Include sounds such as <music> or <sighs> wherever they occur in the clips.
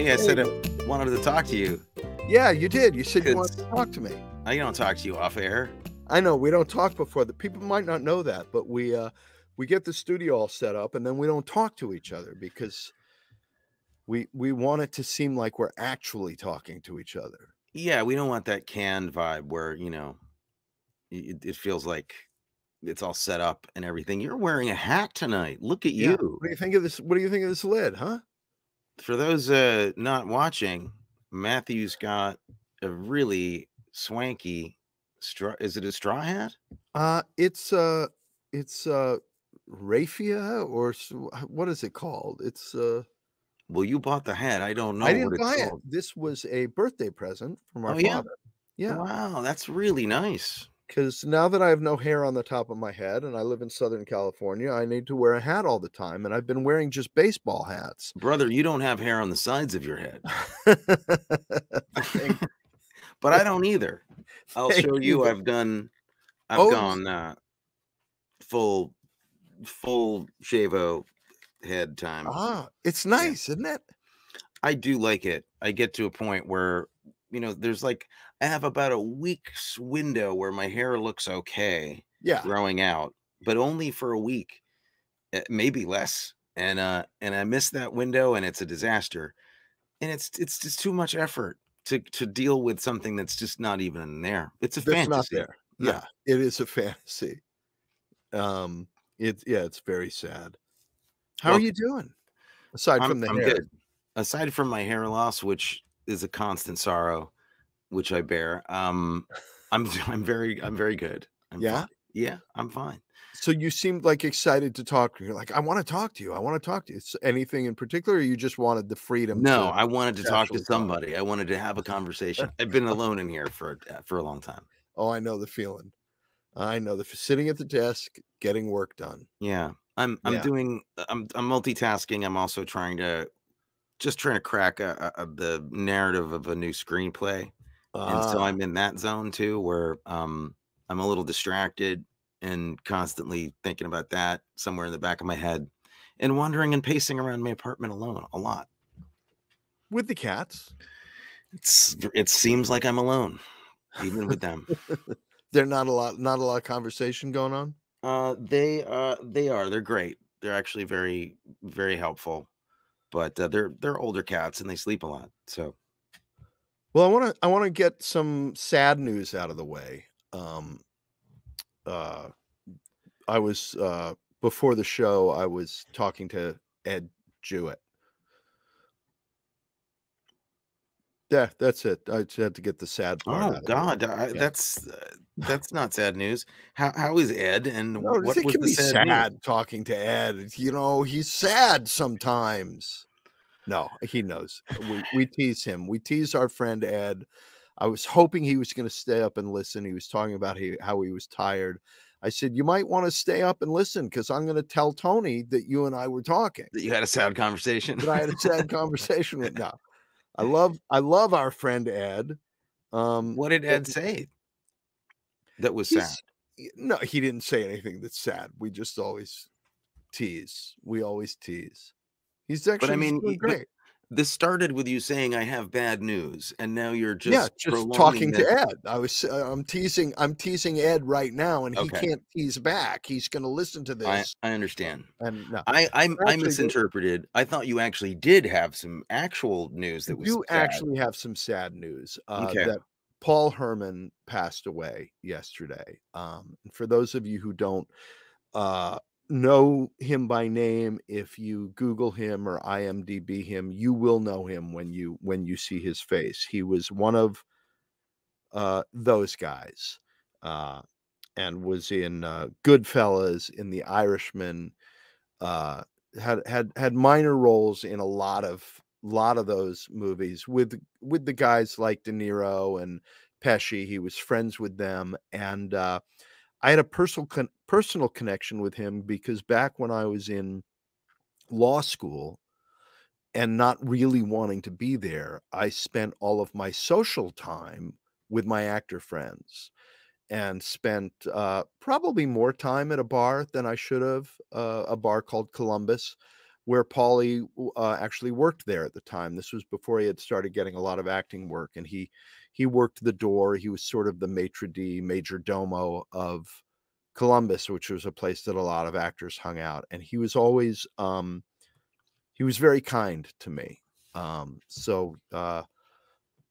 Hey, I said I wanted to talk to you. Yeah, you did. You said you wanted to talk to me. I don't talk to you off air. I know we don't talk before the people might not know that, but we uh we get the studio all set up and then we don't talk to each other because we we want it to seem like we're actually talking to each other. Yeah, we don't want that canned vibe where, you know, it, it feels like it's all set up and everything. You're wearing a hat tonight. Look at Yeah. you. What do you think of this? What do you think of this lid, huh? For those uh not watching, Matthew's got a really swanky straw. Is it a straw hat? Uh it's uh it's uh raffia or what is it called? It's uh Well, you bought the hat. I don't know I didn't buy it. This was a birthday present from our Oh, yeah? father. Yeah. Wow, that's really nice. Because now that I have no hair on the top of my head and I live in Southern California, I need to wear a hat all the time. And I've been wearing just baseball hats. Brother, you don't have hair on the sides of your head. <laughs> But I don't either. <laughs> I'll Thank show you you. I've done. I've Oh, gone uh, full, full shavo head time. ah, it's nice, isn't it? I do like it. I get to a point where you know, there's like I have about a week's window where my hair looks okay Yeah. growing out, but only for a week, eh, maybe less. And uh, and I miss that window, and it's a disaster. And it's it's just too much effort to to deal with something that's just not even there. It's a That's fantasy. not there. No. Yeah. It is a fantasy. Um, it's yeah, it's very sad. How Well, are you doing? Aside I'm, from the I'm hair. good. Aside from my hair loss, which is a constant sorrow, which I bear, um, I'm <laughs> I'm very I'm very good. I'm Yeah? fine. yeah, I'm fine. So you seemed like excited to talk. You're like, I want to talk to you. I want to talk to you. Anything in particular? Or you just wanted the freedom No, I wanted to talk to casually talk. somebody. I wanted to have a conversation. I've been <laughs> alone in here for uh, for a long time. Oh, I know the feeling. I know the sitting at the desk, getting work done. Yeah, I'm I'm Yeah. doing I'm I'm multitasking. I'm also trying to just trying to crack a, a- the narrative of a new screenplay. And so Ah, I'm in that zone too, where um, I'm a little distracted and constantly thinking about that somewhere in the back of my head, and wandering and pacing around my apartment alone a lot. with the cats, It's it seems like I'm alone, even with them. <laughs> they're not a lot. Not a lot of conversation going on. Uh, they uh they are they're great. They're actually very very helpful, but uh, they're they're older cats and they sleep a lot. So Well, I want to. I want to get some sad news out of the way. Um, uh, I was uh before the show. I was talking to Ed Jewett. Yeah, that's it. I just had to get the sad part. oh out of the. God, I, Yeah. that's uh, that's not sad news. How how is Ed and No, what was can the be sad sad talking to Ed. You know, he's sad sometimes. No, he knows. We we tease him. We tease our friend Ed. I was hoping he was going to stay up and listen. He was talking about he, how he was tired. I said, "You might want to stay up and listen because I'm going to tell Tony that you and I were talking. That you had a sad conversation. That I had a sad conversation with." No, I <laughs> love I love our friend Ed. Um, What did Ed say? That was sad. no, he didn't say anything that's sad. We just always tease. We always tease. He's actually I mean, but great. This started with you saying I have bad news, and now you're just yeah, just talking to Ed. I was uh, I'm teasing I'm teasing Ed right now, and he can't tease back. He's going to listen to this, I understand. and no, I I, I misinterpreted. I thought you actually did have some actual news that was you sad. actually have some sad news. Uh, Okay. That Paul Herman passed away yesterday. Um, for those of you who don't uh, know him by name, if you Google him or IMDb him, you will know him when you when you see his face. He was one of uh, those guys, uh, and was in uh, Goodfellas, in The Irishman. Uh, had had had minor roles in a lot of lot of those movies with with the guys like De Niro and Pesci. He was friends with them, and uh, I had a personal con- personal connection with him because back when I was in law school and not really wanting to be there, I spent all of my social time with my actor friends and spent uh, probably more time at a bar than I should have, uh, a bar called Columbus, where Paulie uh, actually worked there at the time. This was before he had started getting a lot of acting work, and he he worked the door. He was sort of the maitre d, major domo of Columbus, which was a place that a lot of actors hung out, and he was always um, he was very kind to me. Um, so uh,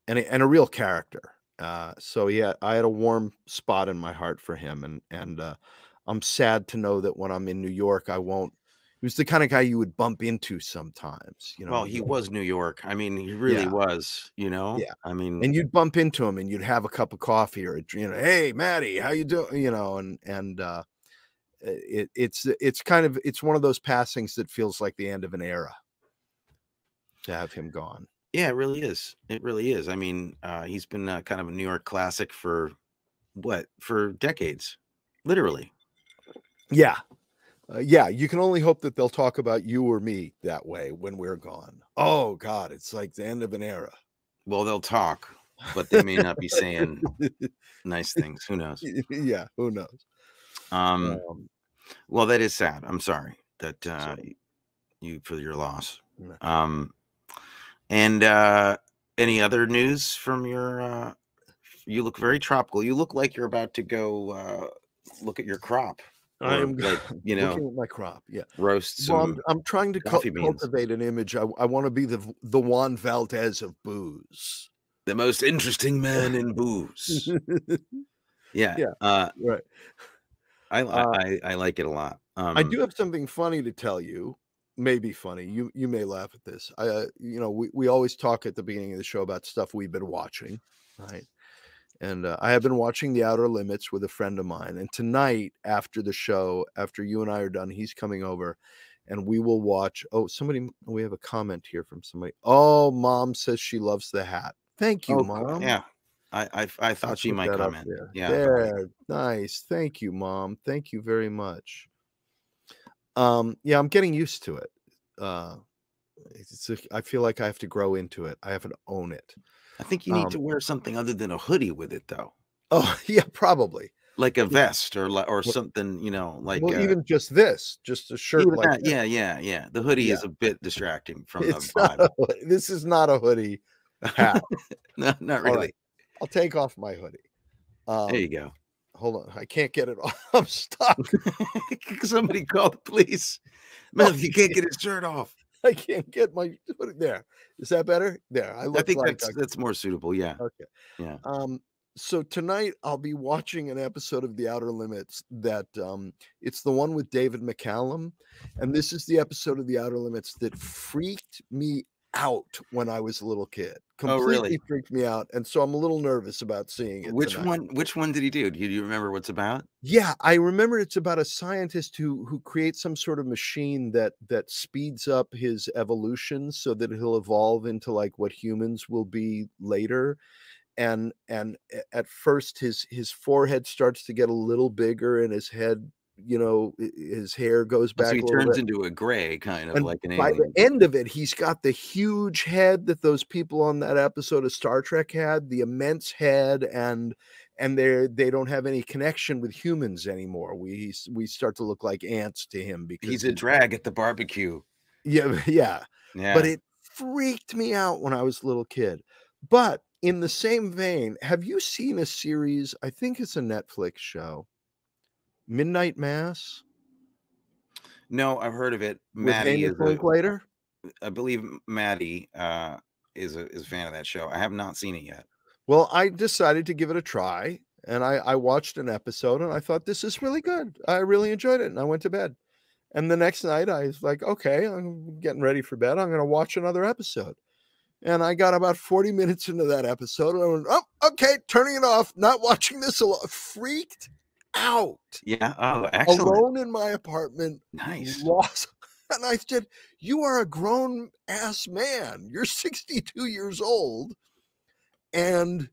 and a, and a real character. Uh, so yeah, I had a warm spot in my heart for him, and and uh, I'm sad to know that when I'm in New York, I won't. He was the kind of guy you would bump into sometimes, you know. Well, he was New York. I mean, he really Yeah. was. You know. Yeah. I mean, and you'd bump into him, and you'd have a cup of coffee or you know, hey, Maddie, how you doing? You know, and and uh, it it's it's kind of it's one of those passings that feels like the end of an era to have him gone. yeah, it really is. It really is. I mean, uh, he's been uh, kind of a New York classic for what for decades, literally. Yeah. Uh, yeah, you can only hope that they'll talk about you or me that way when we're gone. Oh God, it's like the end of an era. Well, they'll talk, but they may not be saying nice <laughs> things. Who knows? yeah, who knows? Um, Um, well, that is sad. I'm sorry that uh, So- y- you for your loss. No. Um, and uh, any other news from your? Uh, you look very tropical. You look like you're about to go uh, look at your crop. I am like you <laughs> know looking at my crop. Yeah. roast Well. I'm, I'm trying to beans. cultivate an image. I, I want to be the the Juan Valdez of booze. the most interesting man in booze. <laughs> Yeah, Yeah. Uh, right. I, Uh, I I like it a lot. Um, I do have something funny to tell you. Maybe funny. You you may laugh at this. I uh, you know we, we always talk at the beginning of the show about stuff we've been watching, right? And uh, I have been watching The Outer Limits with a friend of mine. And tonight, after the show, after you and I are done, he's coming over, and we will watch. Oh, somebody. We have a comment here from somebody. Oh, mom says she loves the hat. Thank you, Oh, mom. Yeah, I I, I thought I'll she might comment. There. Yeah, There. Nice. Thank you, mom. Thank you very much. Um, yeah, I'm getting used to it. Uh it's a, I feel like I have to grow into it. I have to own it. I think you need Um, to wear something other than a hoodie with it, though, Oh, <laughs> yeah, probably. like a vest or or Well- something. You know, like well, uh, even just this, just a shirt like that, yeah, yeah, yeah. The hoodie Yeah. is a bit distracting from It's the vibe. a. This is not a hoodie hat. <laughs> no, not really. right. I'll take off my hoodie. Um, There you go. hold on. I can't get it off. <laughs> I'm stuck. Somebody call the police. Matthew you can't get his shirt off. <laughs> I can't get my. <laughs> There. Is that better? There. I look I think like that's a that's more suitable. Yeah. Okay. Yeah. Um, so tonight I'll be watching an episode of The Outer Limits that um it's the one with David McCallum. And this is the episode of The Outer Limits that freaked me out when I was a little kid. Oh, Completely really? freaked me out. And so I'm a little nervous about seeing it. Which tonight. one? Which one did he do? Do you, do you remember what's about? Yeah, I remember it's about a scientist who who creates some sort of machine that that speeds up his evolution so that he'll evolve into like what humans will be later. And and at first his his forehead starts to get a little bigger and his head, you know, his hair goes back so he turns bit. into a gray, kind of And like an by alien. the end of it, he's got the huge head that those people on that episode of Star Trek had, the immense head, and and they they don't have any connection with humans anymore. We we start to look like ants to him because He's a drag at the barbecue. yeah yeah. <laughs> Yeah. But it freaked me out when I was a little kid. But in the same vein, have you seen a series? I think it's a Netflix show, Midnight Mass no, I've heard of it. Maddie is a. I believe Maddie uh, is a is a fan of that show. I have not seen it yet. Well, I decided to give it a try and I, I watched an episode and I thought this is really good. I really enjoyed it and I went to bed. And the next night I was like, okay, I'm getting ready for bed. I'm going to watch another episode. And I got about 40 minutes into that episode and I went, oh, okay, turning it off, not watching this alone. Freaked out Yeah. Oh, excellent. alone in my apartment, Nice. lost. <laughs> And I said, You are a grown ass man. You're 62 years old, and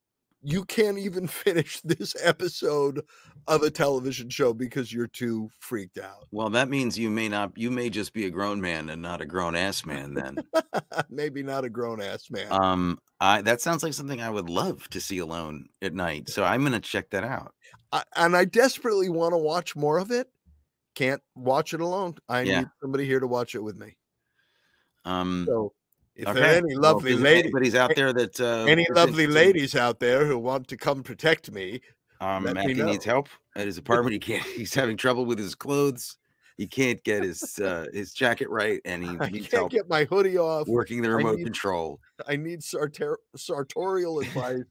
you can't even <laughs> finish this episode of a television show because you're too freaked out. Well, that means you may not. You may just be a grown man and not a grown ass man. Then, <laughs> Maybe not a grown ass man. um, I that sounds like something I would love to see alone at night. So I'm gonna check that out. I, and I desperately want to watch more of it. Can't watch it alone. I Yeah. need somebody here to watch it with me. Um, So if there are any lovely there's ladies, anybody's out there that uh, any lovely ladies out there who want to come protect me, Um, let me needs help at his apartment. He can't. <laughs> He's having trouble with his clothes. He can't get his uh, <laughs> his jacket right, and he I needs can't help get my hoodie off. working the I remote need- control. I need sartor- sartorial advice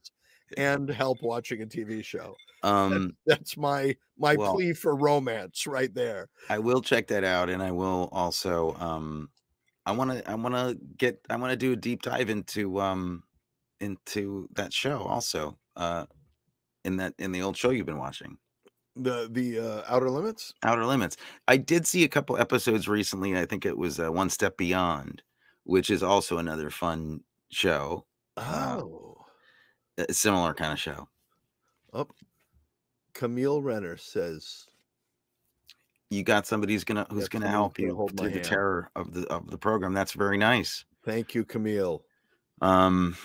and help watching a TV show. Um, That's my my Well- plea for romance right there. I will check that out, and I will also. Um, I want to. I want to get. I want to do a deep dive into um, into that show also. Uh, in that in the old show you've been watching, The the uh, outer limits. Outer Limits. I did see a couple episodes recently. I think it was uh, One Step Beyond, which is also another fun show, Uh, Oh, a similar kind of show. up. Camille Renner says, You got somebody who's gonna who's gonna help you hold through the hand. terror of the of the program. That's very nice. "Thank you, Camille." Um,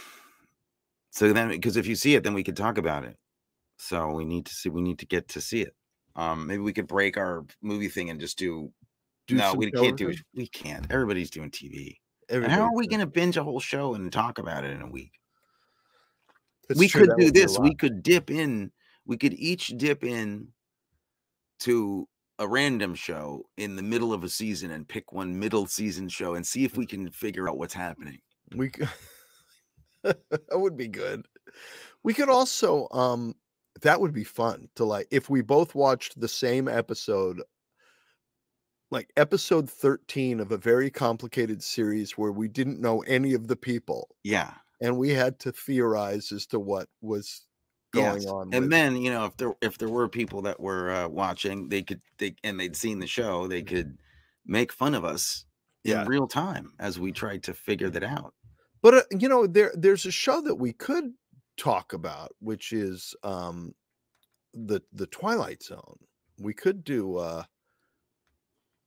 so then, because if you see it, then we could talk about it. So we need to see. We need to get to see it. Um, maybe we could break our movie thing and just do. Do no, we can't do it. We can't. Everybody's doing TV. How are we going to binge a whole show and talk about it in a week? It's we true, could do would be a this. We could dip in. We could each dip in to a random show in the middle of a season and pick one middle season show and see if we can figure out what's happening. We <laughs> that would be good. We could also um that would be fun to like if we both watched the same episode like episode 13 of a very complicated series where we didn't know any of the people Yeah. and we had to theorize as to what was going Yes. on And with- then, you know, if there if there were people that were uh, watching, they could they and they'd seen the show, they could make fun of us in real time as we tried to figure that out. But uh, you know, there there's a show that we could talk about, which is um the the Twilight Zone. We could do uh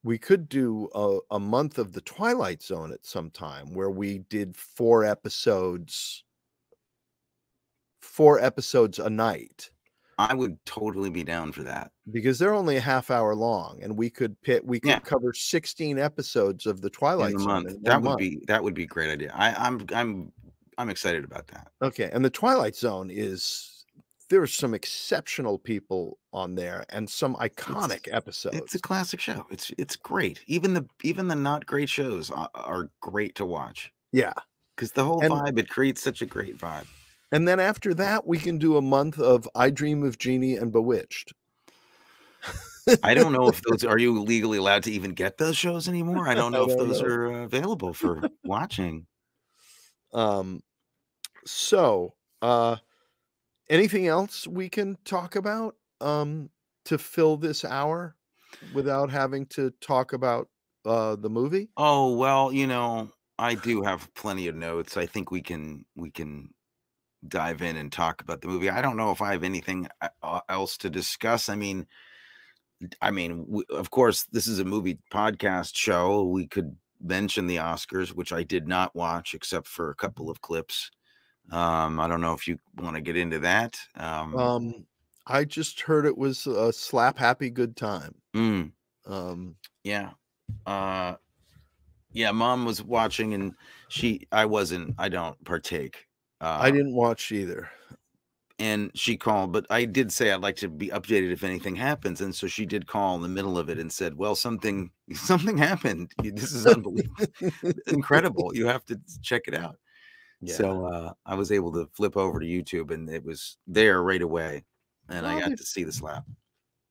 we could do a, a month of the Twilight Zone at some time where we did four episodes four episodes a night I would totally be down for that. because they're only a half hour long and we could pit we could Yeah. cover 16 episodes of the Twilight in a Zone month. in That would month. be that would be a great idea. I, I'm I'm I'm excited about that. Okay, and the Twilight Zone is there's some exceptional people on there and some iconic episodes. It's a classic show. It's it's great. Even the even the not great shows are, are great to watch yeah. because the whole And- vibe it creates such a great vibe. And then after that, we can do a month of I Dream of Jeannie and Bewitched. I don't know if those <laughs> are you legally allowed to even get those shows anymore. I don't <laughs> know I if don't those know. are available for watching. Um, so uh, anything else we can talk about um, to fill this hour without having to talk about uh, the movie? Oh well, you know, I do have plenty of notes. I think we can we can dive in and talk about the movie. I don't know if I have anything uh, uh, else to discuss. I mean, I mean, w- of course, this is a movie podcast show. We could mention the Oscars, which I did not watch except for a couple of clips. Um, I don't know if you want to get into that. Um, Um, I just heard it was a slap happy good time. mm. Um, Yeah. Uh yeah, mom was watching and she I wasn't I don't partake. Uh I didn't watch either. and she called, but I did say I'd like to be updated if anything happens. And so she did call in the middle of it and said, Well, something <laughs> something happened. This is unbelievable. <laughs> Incredible. You have to check it out. So uh I was able to flip over to YouTube and it was there right away. And I got to see the slap.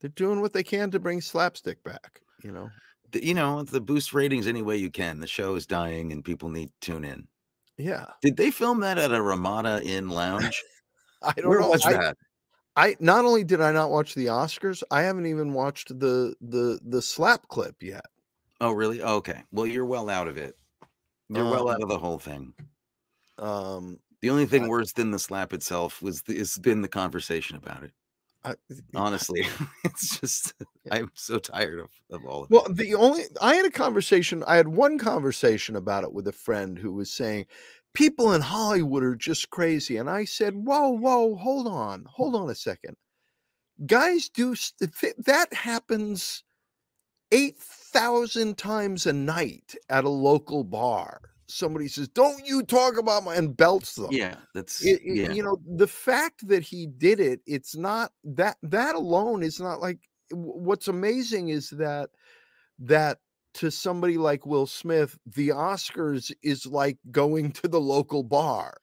they're doing what they can to bring slapstick back. You know, The- you know, the boost ratings any way you can. The show is dying and people need to tune in. Yeah. Did they film that at a Ramada Inn lounge? <laughs> I don't Where know. was I, that? I not only did I not watch the Oscars, I haven't even watched the the the slap clip yet. Oh, really? Okay. Well, you're well out of it. You're well Um, out of the whole thing. Um, The only thing I- worse than the slap itself was the, has been the conversation about it. I, Honestly, <laughs> it's just. I'm so tired of, of all of Well, it. the only I had a conversation, I had one conversation about it with a friend who was saying people in Hollywood are just crazy. And I said, Whoa, whoa, hold on, hmm. hold on a second. Guys do that happens 8,000 times a night at a local bar. Somebody says, "Don't you talk about my," and belts them. Yeah, that's It- it- yeah. You know, the fact that he did it, it's not that that alone is not like what's amazing is that that to somebody like Will Smith, the Oscars is like going to the local bar.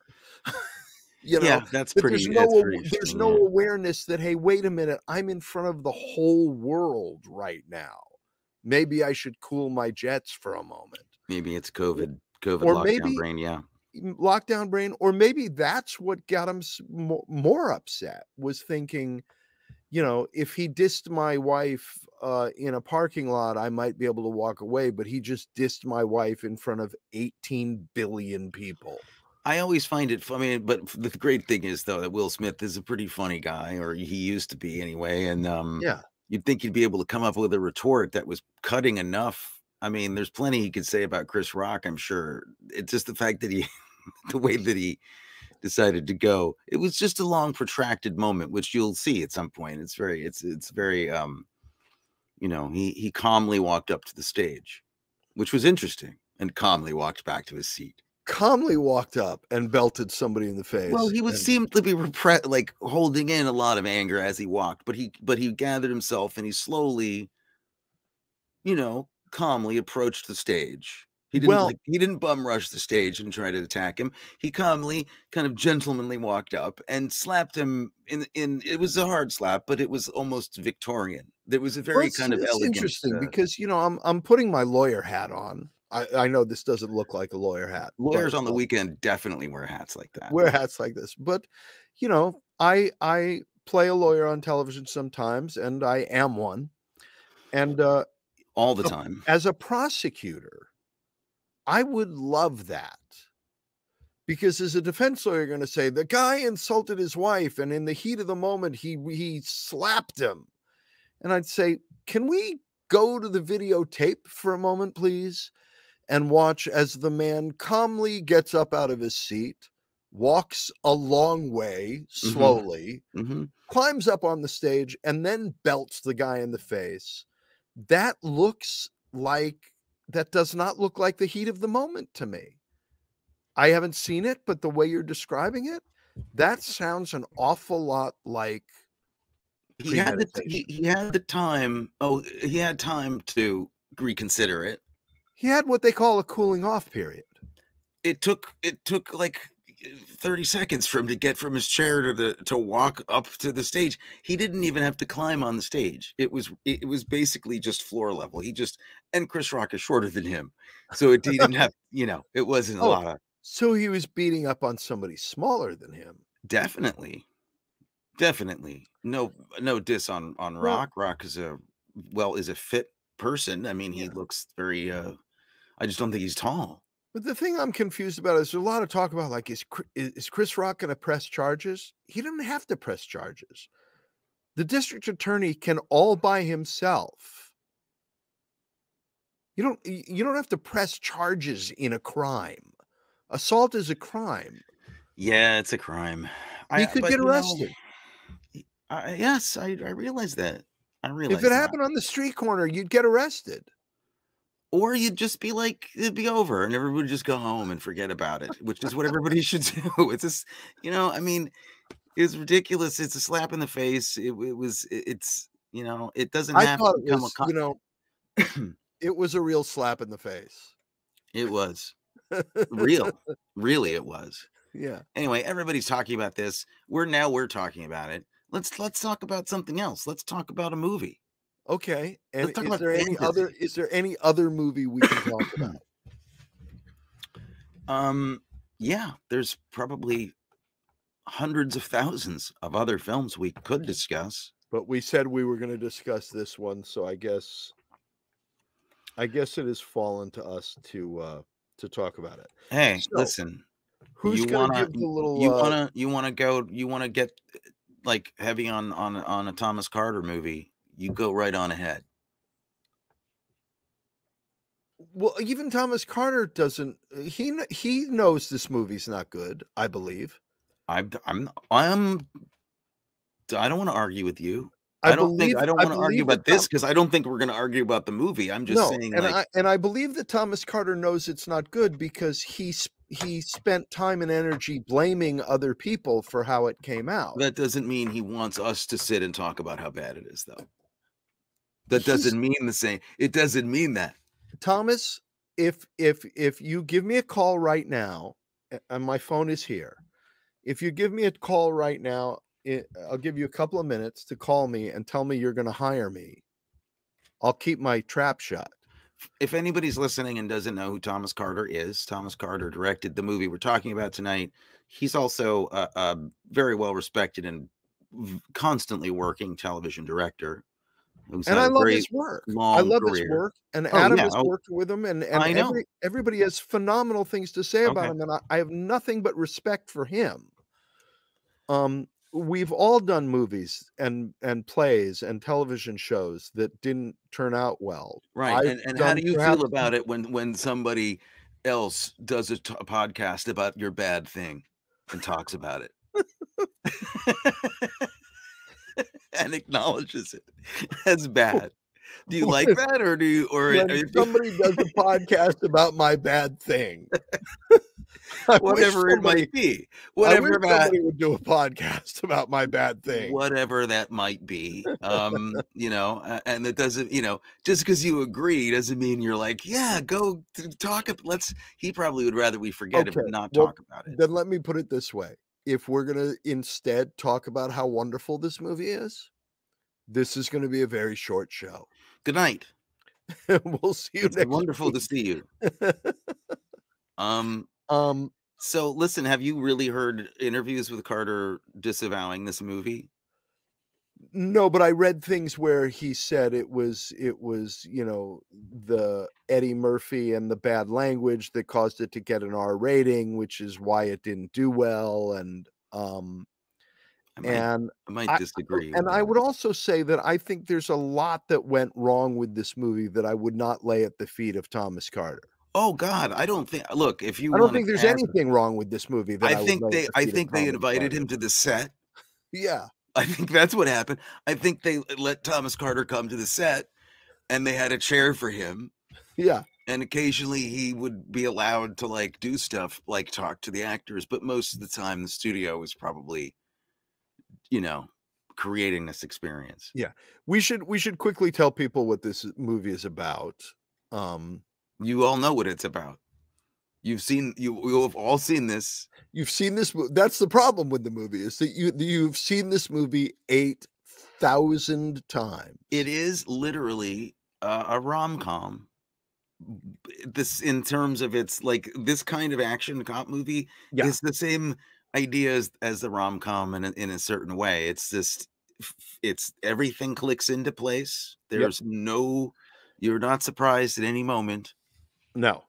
<laughs> you know, yeah, that's pretty. there's no pretty there's no yeah. awareness that hey wait a minute i'm in front of the whole world right now maybe i should cool my jets for a moment Maybe it's COVID, COVID or lockdown maybe- brain. Yeah, lockdown brain or maybe that's what got him more upset was thinking you know if he dissed my wife uh, in a parking lot i might be able to walk away but he just dissed my wife in front of 18 billion people I always find it funny. But the great thing is though that Will Smith is a pretty funny guy, or he used to be anyway. And um, yeah you'd think you'd be able to come up with a retort that was cutting enough. I mean, there's plenty he could say about Chris Rock, I'm sure. It's just the fact that he, <laughs> the way that he decided to go, it was just a long, protracted moment, which you'll see at some point. It's very, it's, it's very, um, you know, he he calmly walked up to the stage, which was interesting, and calmly walked back to his seat. calmly walked up and belted somebody in the face Well, he would and- seem to be repressed, like holding in a lot of anger as he walked, but he but he gathered himself and he slowly, you know, calmly approached the stage. He didn't Well- like, he didn't bum rush the stage and try to attack him. He calmly, kind of gentlemanly walked up and slapped him in in it was a hard slap, but it was almost Victorian. There was a very Well, kind of elegant. interesting uh, because you know I'm I'm putting my lawyer hat on. I, I know this doesn't look like a lawyer hat. lawyers but, on the uh, weekend definitely wear hats like that. wear hats like this, but you know I I play a lawyer on television sometimes, and I am one. And uh, all the time. as a prosecutor, I would love that. Because as a defense lawyer, you're going to say the guy insulted his wife, and in the heat of the moment, he he slapped him. And I'd say, can we go to the videotape for a moment, please, and watch as the man calmly gets up out of his seat, walks a long way slowly, hmm climbs up on the stage and then belts the guy in the face. That looks like that does not look like the heat of the moment to me. I haven't seen it, but the way you're describing it, that sounds an awful lot like he had the he, he had the time oh he had time to reconsider it he had what they call a cooling off period. it took it took like 30 seconds for him to get from his chair to the to walk up to the stage. He didn't even have to climb on the stage. It was it was basically just floor level. He just and chris rock is shorter than him. So it he didn't have you know it wasn't a Oh. lot of So he was beating up on somebody smaller than him. definitely. Definitely. No no diss on on Well- rock. Rock is a well is a fit person. I mean he Yeah. looks very uh i just don't think he's tall But the thing I'm confused about is there's a lot of talk about like is is is Chris Rock going to press charges? He doesn't have to press charges. The district attorney can all by himself. You don't you don't have to press charges in a crime. Assault is a crime. yeah it's a crime He could but, get arrested. I, yes I, I realize that i realize If it that. happened on the street corner, you'd get arrested. Or you'd just be like it'd be over and everybody would just go home and forget about it which is what everybody <laughs> should do. It's just you know i mean it's ridiculous it's a slap in the face it, it was it- it's you know it doesn't I have thought to it was, you know, <clears throat> it was a real slap in the face. it was. Real <laughs> really it was. Yeah. anyway everybody's talking about this we're now we're talking about it. Let's let's talk about something else let's talk about a movie Okay. And is there any other is there any other movie we can talk about? um yeah there's probably hundreds of thousands of other films we could discuss but we said we were going to discuss this one so i guess i guess it has fallen to us to uh to talk about it hey So, listen who's you to wanna give the little you uh, want to you want to go you want to get like heavy on on on a thomas carter movie you go right on ahead well even thomas carter doesn't uh, he he knows this movie's not good i believe i'm i'm i'm i don't want to argue with you I, don't think I don't want to argue about this because I don't think we're going to argue about the movie. I'm just no, saying, and like, I and I believe that Thomas Carter knows it's not good because he he spent time and energy blaming other people for how it came out. that doesn't mean he wants us to sit and talk about how bad it is, though. That doesn't mean the same. It doesn't mean that. Thomas, if if if you give me a call right now, and my phone is here, if you give me a call right now, it, I'll give you a couple of minutes to call me and tell me you're going to hire me. I'll keep my trap shut. If anybody's listening and doesn't know who Thomas Carter is, Thomas Carter directed the movie we're talking about tonight. He's also a, a very well respected and constantly working television director. And I love his work. I love career. his work. And oh, Adam yeah. has oh worked with him, and, and every, everybody has phenomenal things to say about okay. him. And I, I have nothing but respect for him. Um, we've all done movies and and plays and television shows that didn't turn out well right and, and how do you feel about it when when somebody else does a podcast about your bad thing and talks about it <laughs> <laughs> <laughs> and acknowledges it <laughs> as bad do you like that or do you or when somebody does a podcast about my bad thing <laughs> whatever it might be. Whatever that would do a podcast about my bad thing. Whatever that might be. Um, you know, and it doesn't, you know, just because you agree doesn't mean you're like, yeah, go talk. Let's. He probably would rather we forget okay. it, not well, talk about it. Then let me put it this way: if we're gonna instead talk about how wonderful this movie is, this is going to be a very short show. Good night. <laughs> we'll see you. It's wonderful week. to see you. <laughs> um um, so listen, have you really heard interviews with Carter disavowing this movie? No, but I read things where he said it was it was, you know, the Eddie Murphy and the bad language that caused it to get an R rating, which is why it didn't do well and um I might, and I might disagree. I, and I would also say that I think there's a lot that went wrong with this movie that I would not lay at the feet of Thomas Carter. Oh God, I don't think. Look, if you, I don't think there's anything wrong with this movie. I, I think they, I think they invited him to the set. Yeah, I think that's what happened. I think they let Thomas Carter come to the set, and they had a chair for him. Yeah, and occasionally he would be allowed to like do stuff like talk to the actors, but most of the time the studio was probably, you know, creating this experience. Yeah, we should we should quickly tell people what this movie is about. Um, you all know what it's about. You've seen you you have all seen this. You've seen this. That's the problem with the movie is that you you've seen this movie eight thousand times. It is literally uh, a rom com. This in terms of its like this kind of action cop movie yeah. is the same idea as, as the rom com in, a, in a certain way. It's just it's everything clicks into place. There's yep. no you're not surprised at any moment no.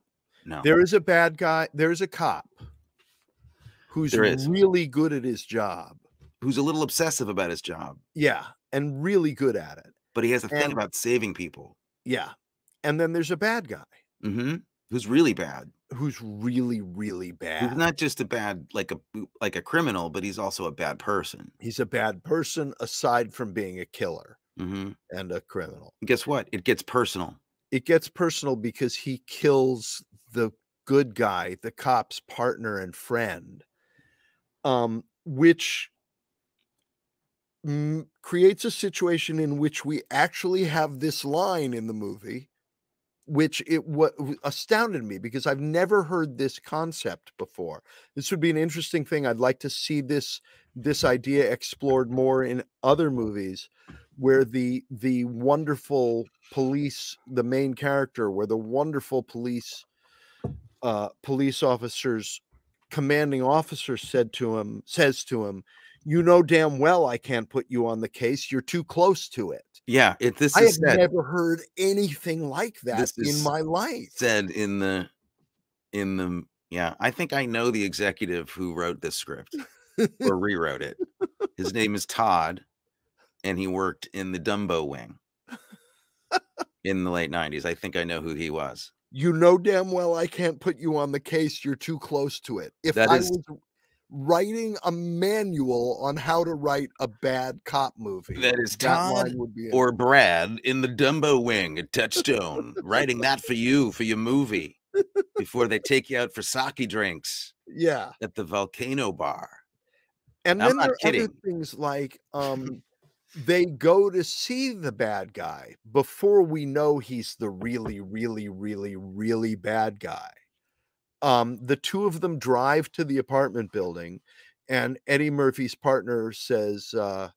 No. There is a bad guy. There's a cop who's really good at his job. Who's a little obsessive about his job. Yeah. And really good at it. But he has a and, thing about saving people. Yeah. And then there's a bad guy. Mm-hmm. Who's really bad. Who's really, really bad. He's not just a bad, like a like a criminal, but he's also a bad person. He's a bad person aside from being a killer mm-hmm. and a criminal. And guess what? It gets personal it gets personal because he kills the good guy, the cop's partner and friend, um, which m- creates a situation in which we actually have this line in the movie, which it what astounded me because I've never heard this concept before. This would be an interesting thing. I'd like to see this this idea explored more in other movies where the the wonderful police the main character where the wonderful police uh police officers commanding officer said to him says to him you know damn well i can't put you on the case you're too close to it yeah it this i have said, never heard anything like that in my life said in the in the yeah i think i know the executive who wrote this script or rewrote it his <laughs> name is todd and he worked in the Dumbo wing <laughs> in the late 90s. I think I know who he was. You know damn well I can't put you on the case. You're too close to it. If that I is... was writing a manual on how to write a bad cop movie. That is Todd would be or Brad in the Dumbo wing at Touchstone, writing that for you for your movie before they take you out for sake drinks yeah. at the Volcano Bar. And I'm then not there are other things like <laughs> um they go to see the bad guy before we know he's the really, really, really, really bad guy. Um, the two of them drive to the apartment building, and Eddie Murphy's partner says, uh,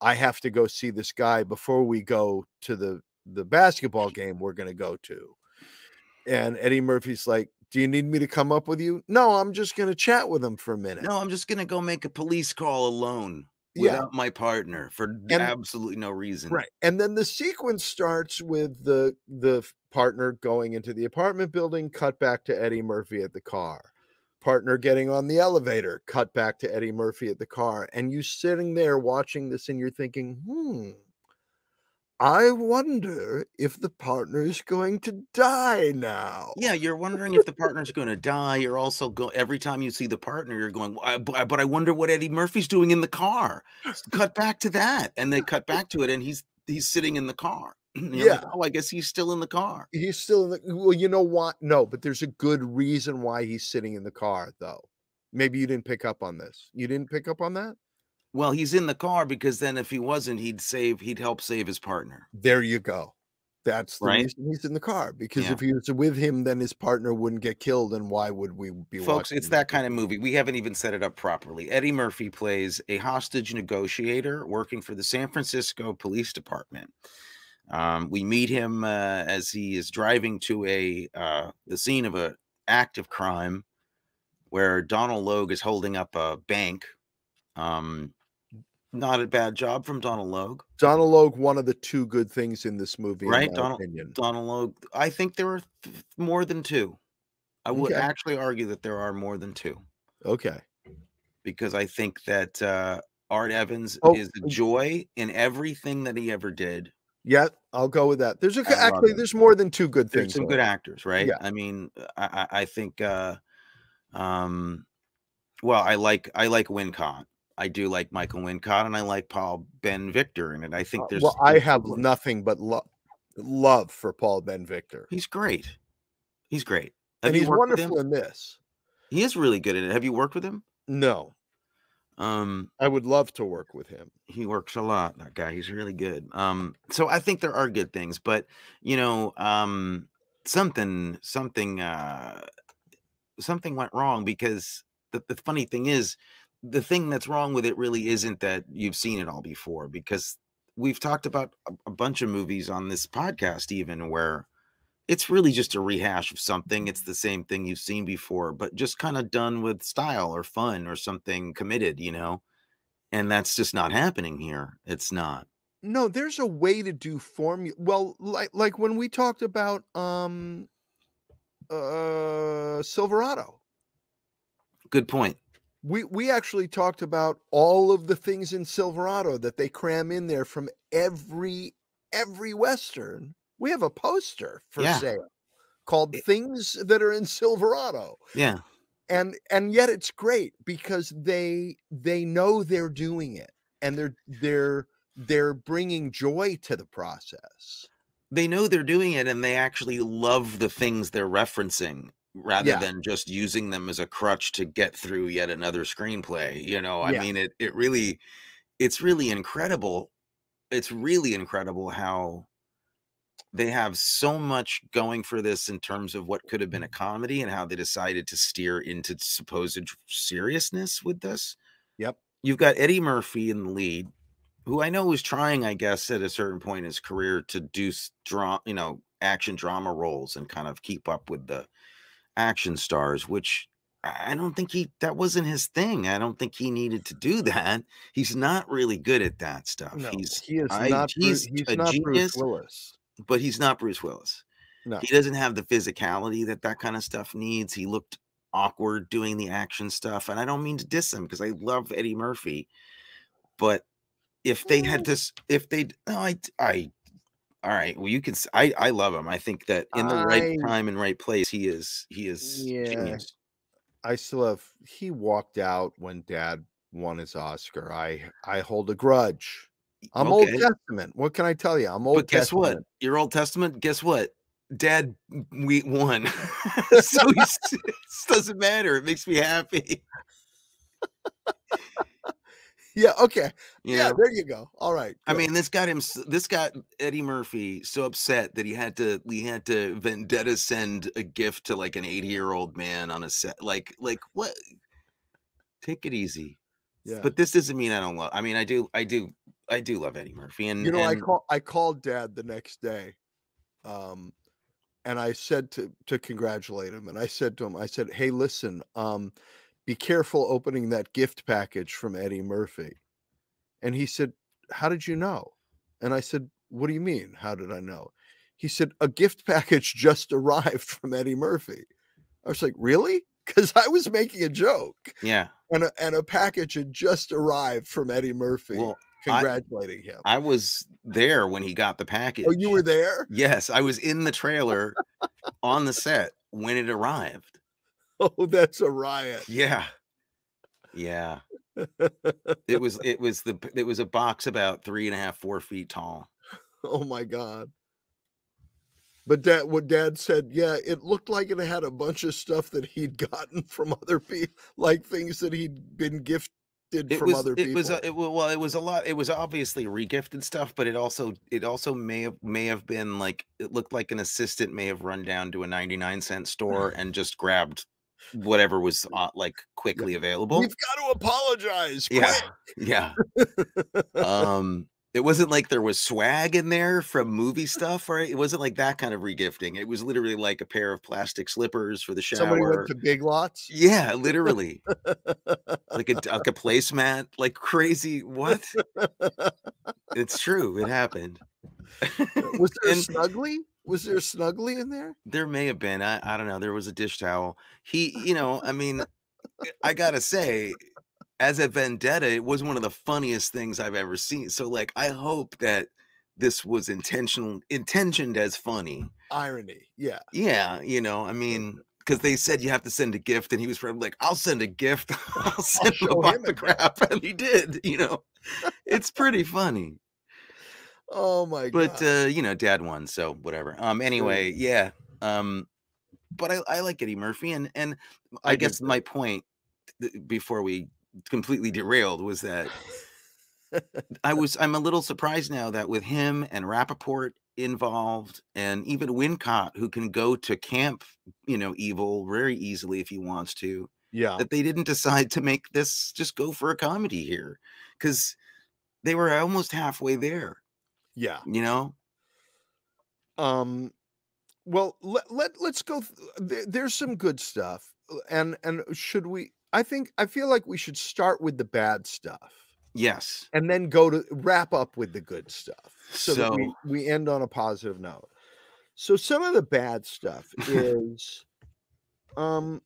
I have to go see this guy before we go to the the basketball game we're gonna go to. And Eddie Murphy's like, Do you need me to come up with you? No, I'm just gonna chat with him for a minute. No, I'm just gonna go make a police call alone Yeah. without my partner for And- absolutely no reason. Right. And then the sequence starts with the the partner going into the apartment building, cut back to Eddie Murphy at the car. Partner getting on the elevator, cut back to Eddie Murphy at the car. And you sitting there watching this and you're thinking, hmm, I wonder if the partner is going to die now. Yeah, you're wondering if the <laughs> partner's going to die. You're also go every time you see the partner, you're going, "I- but, I- but I wonder what Eddie Murphy's doing in the car. Cut back to that, and they cut back to it, and he's he's sitting in the car. <clears throat> You're like, Yeah. oh, I guess he's still in the car. He's still in the well, you know what? No, but there's a good reason why he's sitting in the car, though. Maybe you didn't pick up on this. You didn't pick up on that? Well, he's in the car because then if he wasn't, he'd save, he'd help save his partner. There you go. That's the Right? reason he's in the car. Because Yeah. if he was with him, then his partner wouldn't get killed. And why would we be Folks, it's that kind of movie. We haven't even set it up properly. Eddie Murphy plays a hostage negotiator working for the San Francisco Police Department. Um, we meet him uh, as he is driving to a uh, the scene of a act of crime where Donald Logue is holding up a bank. Um, not a bad job from Donald Logue. Donald Logue, one of the two good things in this movie, Right, in my Donald- opinion. Donald Logue. I think there are more than two. I would Okay. actually argue that there are more than two. Okay. because I think that uh, Art Evans Oh, is a oh. joy in everything that he ever did. Yeah, I'll go with that. There's a, actually there's more than two good There's things. some good actors, right? Yeah. I mean, I, I, I think, uh, um, well, I like I like Wincott. I do like Michael Wincott, and I like Paul Ben Victor in it. I think Uh, there's well, I have nothing but lo- love for Paul Ben Victor. He's great. He's great. Have And he's worked with him? wonderful in this. He is really good at it. Have you worked with him? No, Um, I would love to work with him. he works a lot that guy he's really good um so i think there are good things but you know um something something uh something went wrong because the, the funny thing is the thing that's wrong with it really isn't that you've seen it all before because we've talked about a, a bunch of movies on this podcast even where it's really just a rehash of something it's the same thing you've seen before but just kind of done with style or fun or something committed you know and that's just not happening here it's not No, there's a way to do formula. Well, like like when we talked about um uh Silverado. good point We we actually talked about all of the things in Silverado that they cram in there from every every western. We have a poster for Yeah. sale called It- Things That Are in Silverado. yeah And and yet it's great because they they know they're doing it and they're they're they're bringing joy to the process. they know they're doing it and they actually love the things they're referencing rather Yeah. than just using them as a crutch to get through yet another screenplay you know i Yeah. mean it it really it's really incredible it's really incredible how they have so much going for this in terms of what could have been a comedy and how they decided to steer into supposed seriousness with this Yep. you've got Eddie Murphy in the lead, who I know was trying, I guess, at a certain point in his career to do drama, you know, action drama roles and kind of keep up with the action stars, which I don't think he that wasn't his thing. I don't think he needed to do that. He's not really good at that stuff. No, he's he is I- not he's Bruce, he's a not Bruce genius. Willis. but he's not Bruce Willis. No. He doesn't have the physicality that that kind of stuff needs. He looked awkward doing the action stuff, and I don't mean to diss him because I love Eddie Murphy, but if they had this, if they, no, oh, I, I, all right, well, you can, I I love him. I think that in the right time and right place, he is, he is Yeah. genius. I still have he walked out when dad won his Oscar. I I hold a grudge. I'm Old Testament. What can I tell you? I'm Old But guess what? Testament. Your Old Testament, guess what? Dad, we won. <laughs> so <laughs> <laughs> it doesn't matter. It makes me happy. Yeah, okay. You yeah, know? there you go. All right. I mean, this got him. This got Eddie Murphy so upset that he had to. We had to vendetta send a gift to like an eighty-year-old man on a set. Like, like what? Take it easy. yeah. But this doesn't mean I don't love. I mean, I do. I do. I do love Eddie Murphy. And you know, I call I called dad the next day. Um and I said to to congratulate him and I said to him I said, "Hey, listen, um be careful opening that gift package from Eddie Murphy." And he said, "How did you know?" And I said, "What do you mean? How did I know?" He said, "A gift <laughs> package just arrived from Eddie Murphy." I was like, "Really?" <laughs> Cuz I was making a joke. yeah. And a, and a package had just arrived from Eddie Murphy Well, I- congratulating him. I was there when he got the package. Oh, you were there? Yes, I was in the trailer <laughs> on the set when it arrived. Oh, <laughs> that's a riot. Yeah. Yeah. It was <laughs> it was the it was a box about three and a half, four feet tall. oh my god. But dad what dad said, yeah, it looked like it had a bunch of stuff that he'd <laughs> gotten from other people, like things that he'd been gifted It from was other it people. was a, it, wa- well, it was a lot. It was obviously regifted stuff, but it also it also may have may have been like it looked like an assistant may have run down to a 99 cent store <sighs> and just grabbed whatever was uh, like quickly available. We've got to apologize. Yeah. quick." <laughs> Yeah. <laughs> um it wasn't like there was swag in there from movie stuff right it wasn't like that kind of regifting it was literally like a pair of plastic slippers for the shower. Somebody went to Big Lots. yeah literally like a, like a <laughs> placemat like crazy what it's true it happened Was there And- a snuggly? Was there a snuggly in there? there may have been I, I don't know there was a dish towel. He you know i mean <laughs> eh, i gotta say as a vendetta it was one of the funniest things i've ever seen. So like i hope that this was intentional intentioned as funny. Irony. Yeah. yeah you know i mean because they said you have to send a gift and he was probably like i'll send a gift. <laughs> I'll send him a show box him a crap and he did you know? It's pretty funny Oh my but god. But uh you know dad won so whatever um anyway yeah um but i i like eddie murphy and and i, I guess my point before we completely derailed was that <laughs> i was i'm a little surprised now that with him and rapaport involved and even wincott who can go to camp you know evil very easily if he wants to yeah. that they didn't decide to make this just go for a comedy here because they were almost halfway there Yeah. you know? Um well let, let let's go th- there's some good stuff uh, and and should we i think i feel like we should start with the bad stuff yes. and then go to wrap up with the good stuff so, that we, So- we end on a positive note. So some of the bad stuff <laughs> is um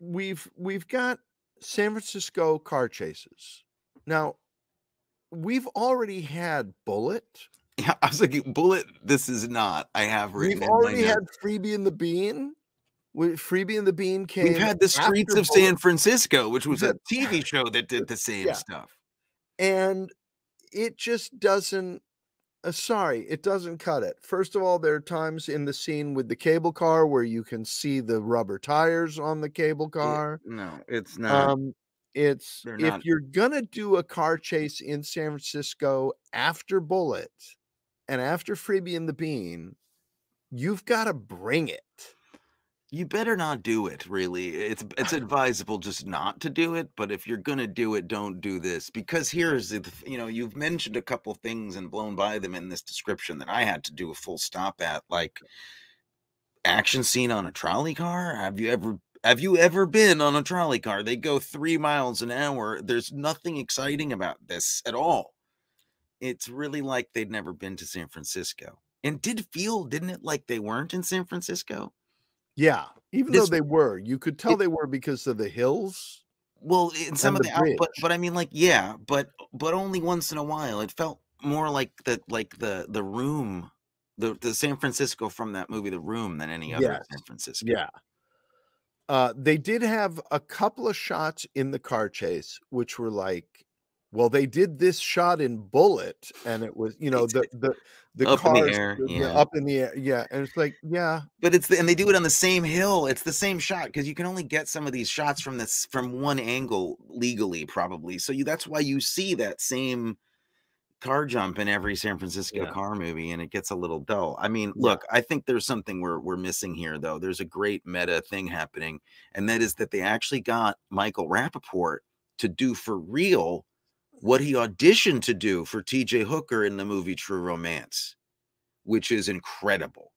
we've we've got san francisco car chases. Now we've already had Bullitt Yeah, I was like, Bullitt, this is not. I have written. We've already had. Freebie and the Bean. We- Freebie and the Bean came. We've had the streets of San Francisco, which was a TV show that did the <laughs> same Yeah. stuff. and it just doesn't. Uh, sorry, it doesn't cut it. First of all, there are times in the scene with the cable car where you can see the rubber tires on the cable Yeah, car. No, it's not. Um, it's they're if not- you're gonna do a car chase in San Francisco after Bullitt and after Freebie and the Bean, you've got to bring it. you better not do it. Really, it's it's <sighs> advisable just not to do it. But if you're gonna do it, don't do this because here's the you know you've mentioned a couple things and blown by them in this description that I had to do a full stop at, like action scene on a trolley car. Have you ever have you ever been on a trolley car? They go three miles an hour. There's nothing exciting about this at all. It's really like they'd never been to San Francisco. And did feel, didn't it, like they weren't in San Francisco? Yeah, even This- though they were, you could tell it- they were because of the hills. Well, in some of the the but but I mean, like, yeah, but but only once in a while. It felt more like the like the the room, the the San Francisco from that movie, The Room, than any other Yes. San Francisco. Yeah. Uh, they did have a couple of shots in the car chase, which were like, well, they did this shot in Bullitt, and it was, you know, the <laughs> the the Up in the cars air, the- the yeah. up in the air, yeah, and it's like, yeah, But it's the, and they do it on the same hill. It's the same shot because you can only get some of these shots from this from one angle legally, probably. So you that's why you see that same car jump in every San Francisco Yeah. car movie, and it gets a little dull. I mean, look, I think there's something we're we're missing here, though. There's a great meta thing happening, and that is that they actually got Michael Rapaport to do for real what he auditioned to do for TJ Hooker in the movie True Romance, which is incredible.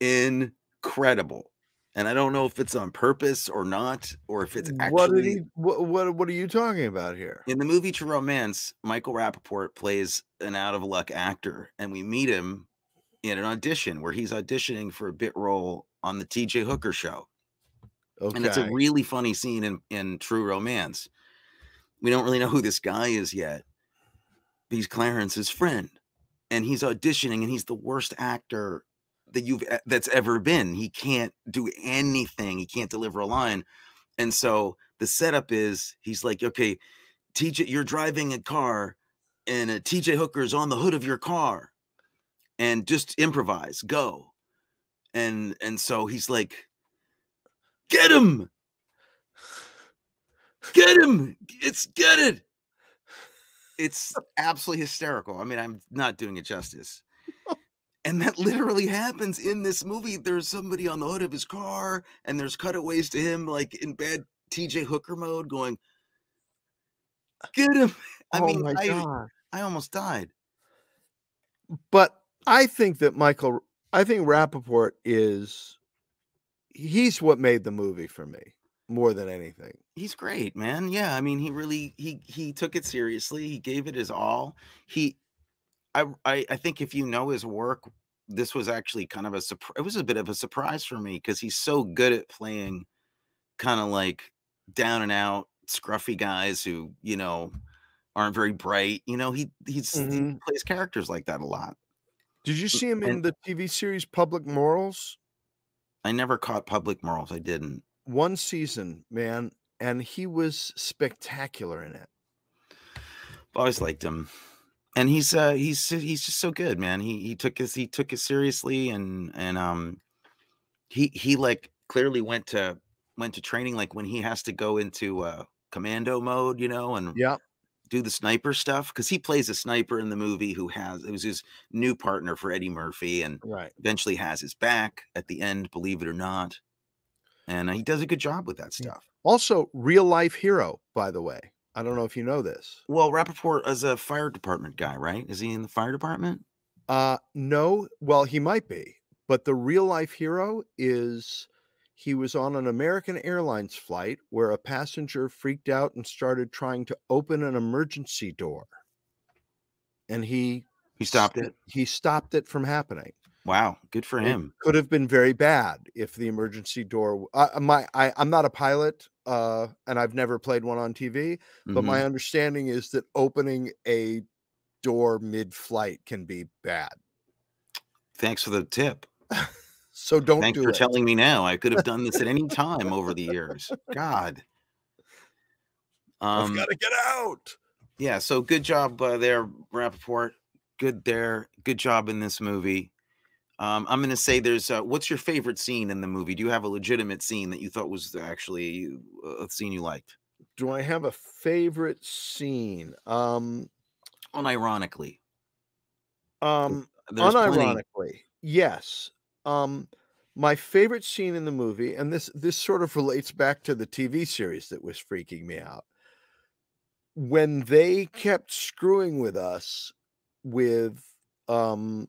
Incredible. And I don't know if it's on purpose or not, or if it's actually what did he? What, what what are you talking about here? in the movie True Romance, Michael Rapaport plays an out of luck actor, and we meet him in an audition where he's auditioning for a bit role on the TJ Hooker show. Okay, And it's a really funny scene in, in True Romance. We don't really know who this guy is yet. He's Clarence's friend. And he's auditioning, and he's the worst actor that you've e- that's ever been. He can't do anything. He can't deliver a line. And so the setup is he's like, okay, TJ, you're driving a car, and a TJ Hooker's on the hood of your car, and just improvise, go. And and so he's like, get him, get him, it's get it. It's absolutely hysterical. I mean, I'm not doing it justice. <laughs> And that literally happens in this movie. There's somebody on the hood of his car, and there's cutaways to him, like in bad TJ Hooker mode, going, "Get him!" <laughs> I oh mean, I, god! I almost died. But I think that Michael, I think Rapaport is, he's what made the movie for me more than anything. He's great, man. Yeah, I mean, he really he he took it seriously. He gave it his all. He, I I, I think if you know his work, this was actually kind of a surprise. It was a bit of a surprise for me because he's so good at playing, kind of like down and out scruffy guys who you know aren't very bright. You know, he he's he Mhm. plays characters like that a lot. Did you see him in the TV series Public Morals? I never caught public morals. I didn't. One season, man, and he was spectacular in it. I've always liked him. And he's uh he's he's just so good, man. He he took his he took it seriously and and um he he like clearly went to went to training like when he has to go into uh commando mode, you know, and Yeah, do the sniper stuff because he plays a sniper in the movie who has it was his new partner for Eddie Murphy and right. eventually has his back at the end, believe it or not. And uh, he does a good job with that stuff. Also, real life hero, by the way. I don't know if you know this. Well, Rapaport is a fire department guy, right? Is he in the fire department? Uh no, well, he might be, but the real life hero is he was on an American Airlines flight where a passenger freaked out and started trying to open an emergency door. And he He stopped st- it. He stopped it from happening. Wow, good for It him. could have been very bad if the emergency door. my, I, I'm not a pilot, uh, and I've never played one on TV. But Mhm. my understanding is that opening a door mid-flight can be bad. Thanks for the tip. <laughs> So don't Thanks do for it. telling me now. I could have done this at any <laughs> time over the years. God. I've Um, got to get out. yeah, so good job uh, there, Rapaport. Good there. Good job in this movie. Um, I'm going to say there's, uh, what's your favorite scene in the movie? Do you have a legitimate scene that you thought was actually uh, a scene you liked? Do I have a favorite scene? Um, Unironically. um, There's plenty. unironically, yes. Um, my favorite scene in the movie, and this this sort of relates back to the TV series that was freaking me out. When they kept screwing with us with um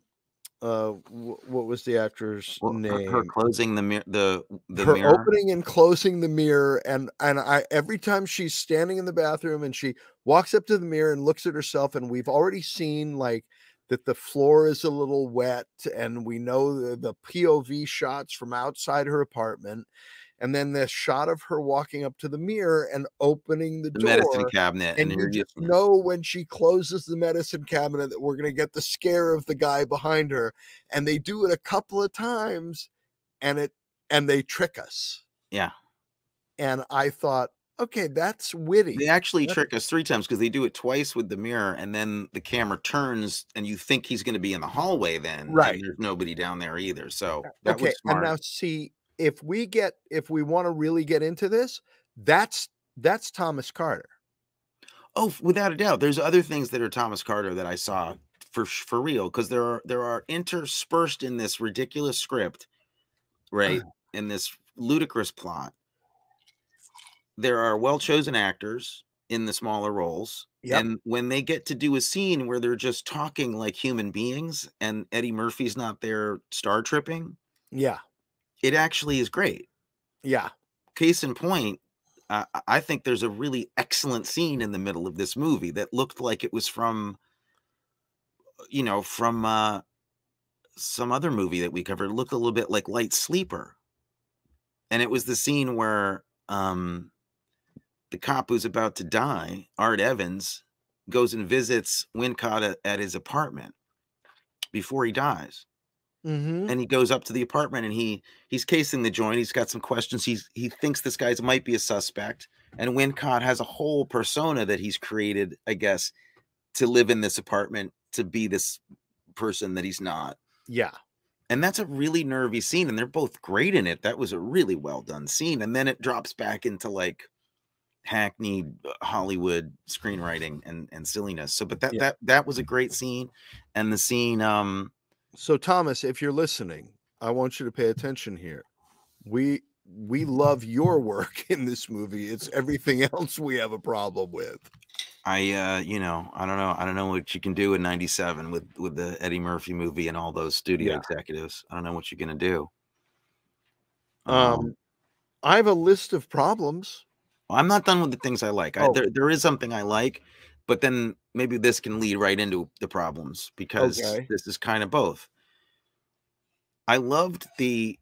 uh wh- what was the actor's Well, her, name? her closing the mirror, the, the her mirror. opening and closing the mirror and and i every time she's standing in the bathroom and she walks up to the mirror and looks at herself and we've already seen like that the floor is a little wet and we know the, the pov shots from outside her apartment and then the shot of her walking up to the mirror and opening the, the door medicine cabinet. and you're you just know when she closes the medicine cabinet that we're going to get the scare of the guy behind her and they do it a couple of times and it and they trick us. Yeah. And I thought, okay, that's witty. They actually That's- trick us three times because they do it twice with the mirror, and then the camera turns, and you think he's going to be in the hallway. Then, and Right. there's nobody down there either. So uh, that okay, was smart. and now see if we get if we want to really get into this, that's that's Thomas Carter. Oh, without a doubt. There's other things that are Thomas Carter that I saw for for real because there are there are interspersed in this ridiculous script, right? Uh-huh. in this ludicrous plot. There are well chosen actors in the smaller roles. Yep. And when they get to do a scene where they're just talking like human beings and Eddie Murphy's not there star tripping, Yeah, it actually is great. yeah, case in point, uh, I- think there's a really excellent scene in the middle of this movie that looked like it was from, you know, from uh, some other movie that we covered. It looked a little bit like Light Sleeper, and it was the scene where um, the cop who's about to die, Art Evans, goes and visits Wincott at, at his apartment before he dies hmm and he goes up to the apartment and he he's casing the joint. He's got some questions. He's he thinks this guy's might be a suspect. And Wincott has a whole persona that he's created, I guess, to live in this apartment to be this person that he's not. yeah, And that's a really nervy scene, and they're both great in it. That was a really well done scene. And then it drops back into like hackneyed uh, Hollywood screenwriting and and silliness. So, but that Yeah. that that was a great scene, and the scene um So Thomas, if you're listening, I want you to pay attention here. We we love your work <laughs> in this movie. It's everything <laughs> else we have a problem with. I uh you know, I don't know. I don't know what you can do in 97 with with the Eddie Murphy movie and all those studio Yeah. executives. I don't know what you're going to do. Um, I have a list of problems. I'm not done with the things I like. I, Oh. there there is something I like, but then maybe this can lead right into the problems because Okay. this is kind of both. I loved the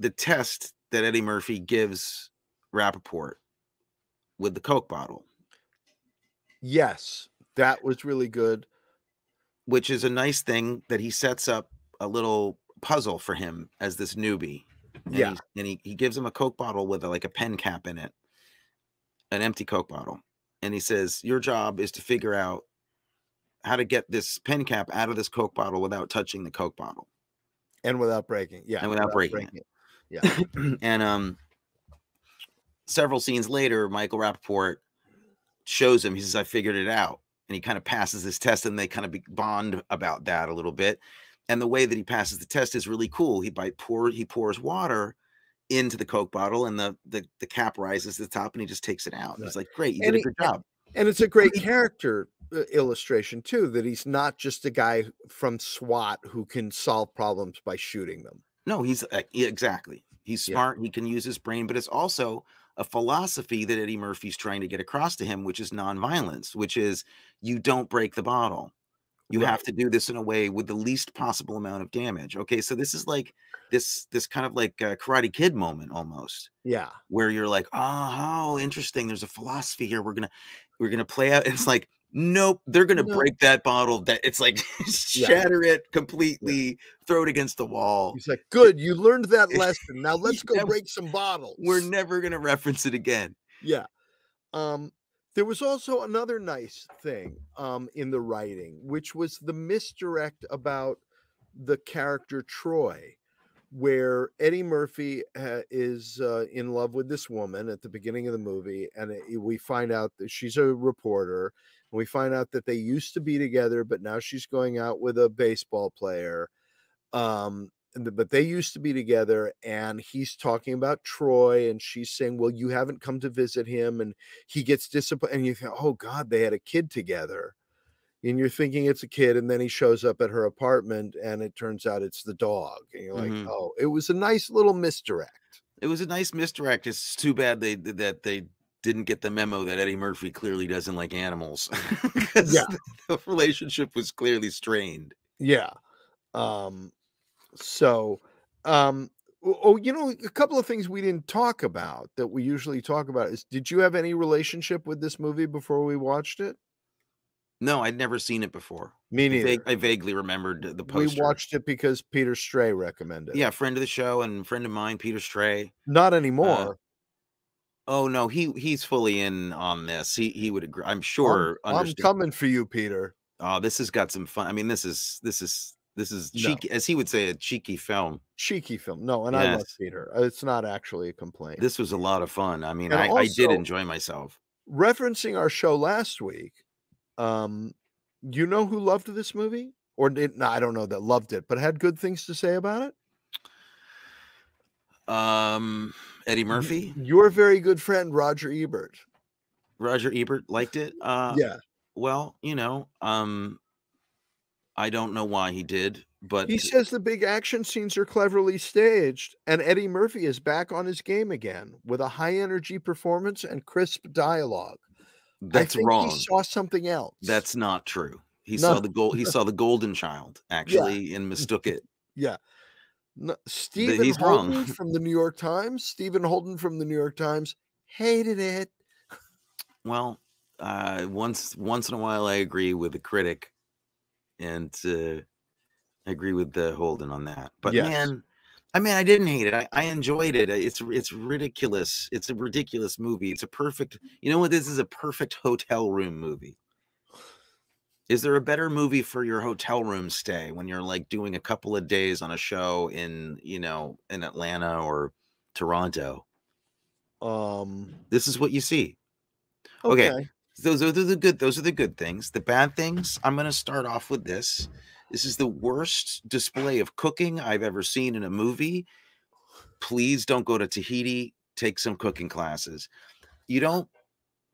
the test that Eddie Murphy gives Rapaport with the Coke bottle. Yes, that was really good. which is a nice thing that he sets up a little puzzle for him as this newbie. And Yeah. he's- and he, he gives him a Coke bottle with a, like a pen cap in it, an empty Coke bottle. And he says, Your job is to figure out how to get this pen cap out of this Coke bottle without touching the Coke bottle. And without breaking. Yeah. And without breaking it. Yeah. <clears throat> and um several scenes later, Michael Rapaport shows him, he says, I figured it out. And he kind of passes this test and they kind of bond about that a little bit. And the way that he passes the test is really cool. He by pour he pours water into the Coke bottle and the the, the cap rises to the top and he just takes it out. And He's like, Great, you And did a good job. And it's a great <laughs> character uh, illustration too that he's not just a guy from SWAT who can solve problems by shooting them. No, he's uh, exactly. He's Yeah. smart. He can use his brain, but it's also a philosophy that Eddie Murphy's trying to get across to him, which is nonviolence, which is you don't break the bottle. You Right. have to do this in a way with the least possible amount of damage. Okay, so this is like this this kind of like a Karate Kid moment almost, Yeah. where you're like, oh, how interesting. There's a philosophy here. We're gonna we're gonna play out. It's like nope, they're gonna No. break that bottle. That it's like <laughs> Yeah. shatter it completely, throw it against the wall. He's like, good, you learned <laughs> that lesson. Now let's go break some bottles. We're never gonna reference it again. Yeah. Um, there was also another nice thing um, in the writing, which was the misdirect about the character Troy, where Eddie Murphy uh, is uh, in love with this woman at the beginning of the movie, and it- we find out that she's a reporter. And we find out that they used to be together, but now she's going out with a baseball player. Um, the- but they used to be together, and he's talking about Troy, and she's saying, "Well, you haven't come to visit him," and he gets disappointed. And you think, "Oh God, they had a kid together," and you're thinking it's a kid, and then he shows up at her apartment, and it turns out it's the dog, and you're like, Mhm. "Oh, it was a nice little misdirect." It was a nice misdirect. It's too bad they that they didn't get the memo that Eddie Murphy clearly doesn't like animals <laughs> Yeah. the relationship was clearly strained. Yeah. Um, so, um, oh, you know, a couple of things we didn't talk about that we usually talk about is did you have any relationship with this movie before we watched it? No, I'd never seen it before. Me I, neither. vague- I vaguely remembered the post. we watched it because Peter Stray recommended. it. Yeah, friend of the show and friend of mine, Peter Stray. not anymore. Oh no, he he's fully in on this. He he would agree. I'm sure. I'm, I'm coming for you, Peter. Oh, this has got some fun. I mean, this is this is this is No. cheeky, as he would say, a cheeky film. Cheeky film. No, and I love Peter. Uh, It's not actually a complaint. This was a lot of fun. I mean, And I, I did enjoy myself. Referencing our show last week, um, you know who loved this movie? Or did no, I don't know that loved it, but had good things to say about it. Um, Eddie Murphy, Your very good friend Roger Ebert. Roger Ebert liked it. Uh, yeah. Well, you know, um, I don't know why he did, but He says the big action scenes are cleverly staged, and Eddie Murphy is back on his game again with a high energy performance and crisp dialogue. That's wrong. He saw something else. That's not true. He No. saw the gold. He <laughs> saw the Golden Child actually, and <laughs> mistook it. yeah. No, Stephen he's wrong. Holden from the New York Times. Stephen Holden from the New York Times hated it. Well, uh, once once in a while, I agree with the critic, and uh, I agree with the Holden on that. But Yes. man, I mean, I didn't hate it. I, I enjoyed it. It's it's ridiculous. It's a ridiculous movie. It's a perfect. You know what? This is a perfect hotel room movie. Is there a better movie for your hotel room stay when you're like doing a couple of days on a show in you know in Atlanta or Toronto? Um. This is what you see. Okay. Okay. those are the good those are the good things the bad things i'm going to start off with this this is the worst display of cooking i've ever seen in a movie. Please don't go to tahiti. Take some cooking classes. You don't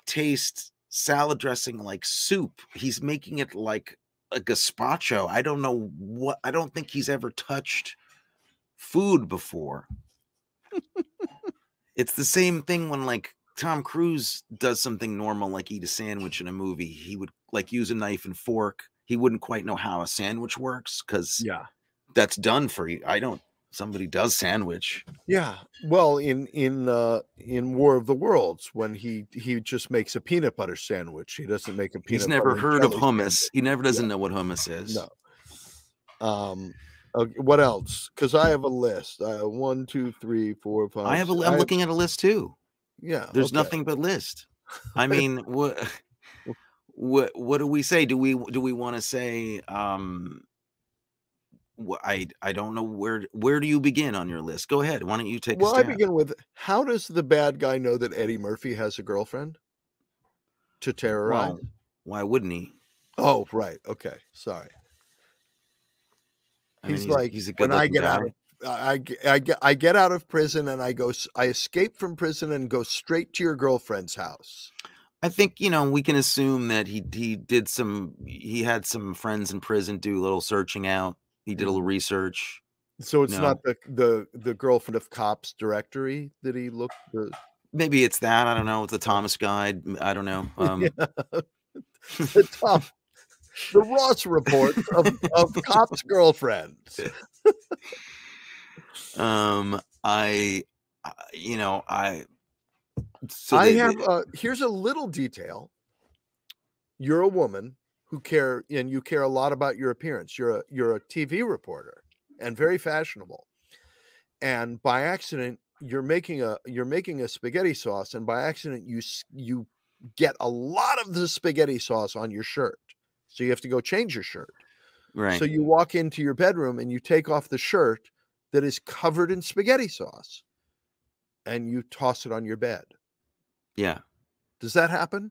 taste salad dressing like soup. He's making it like a gazpacho. I don't know what i don't think he's ever touched food before. It's the same thing when like Tom Cruise does something normal, like eat a sandwich in a movie. He would like use a knife and fork. He wouldn't quite know how a sandwich works because Yeah. that's done for you. I don't. Somebody does sandwich. Yeah. Well, in in uh in War of the Worlds, when he he just makes a peanut butter sandwich, he doesn't make a peanut. He's never heard of hummus. sandwich. He never doesn't know what hummus is. No. Um. Okay, what else? Because I have a list. Uh, one, two, three, four, five. I have. A, I'm have- looking at a list too. Yeah. There's okay. nothing but list. I mean, what? What? What do we say? Do we? Do we want to say? Um. I I don't know where where do you begin on your list? Go ahead. Why don't you take Well, I begin with how does the bad guy know that Eddie Murphy has a girlfriend to terrorize? Well, why wouldn't he? Oh, right. Okay. Sorry. I mean, he's, like, he's a when I get out guy. of I, I I get I get out of prison and I go I escape from prison and go straight to your girlfriend's house. I think you know we can assume that he he did some he had some friends in prison do a little searching out. He did a little research. So it's No. not the the the girlfriend of cops directory that he looked. The, Maybe it's that I don't know. It's the Thomas Guide. I don't know. <laughs> Um, the top, the Ross report of, of cops' girlfriends. <laughs> um, I- you know, I. So I they- have they- uh, here's a little detail. You're a woman who care and you care a lot about your appearance. You're a you're a TV reporter and very fashionable. And by accident, you're making a you're making a spaghetti sauce, and by accident, you you get a lot of the spaghetti sauce on your shirt. So you have to go change your shirt. right. So you walk into your bedroom and you take off the shirt that is covered in spaghetti sauce, and you toss it on your bed. Yeah. Does that happen?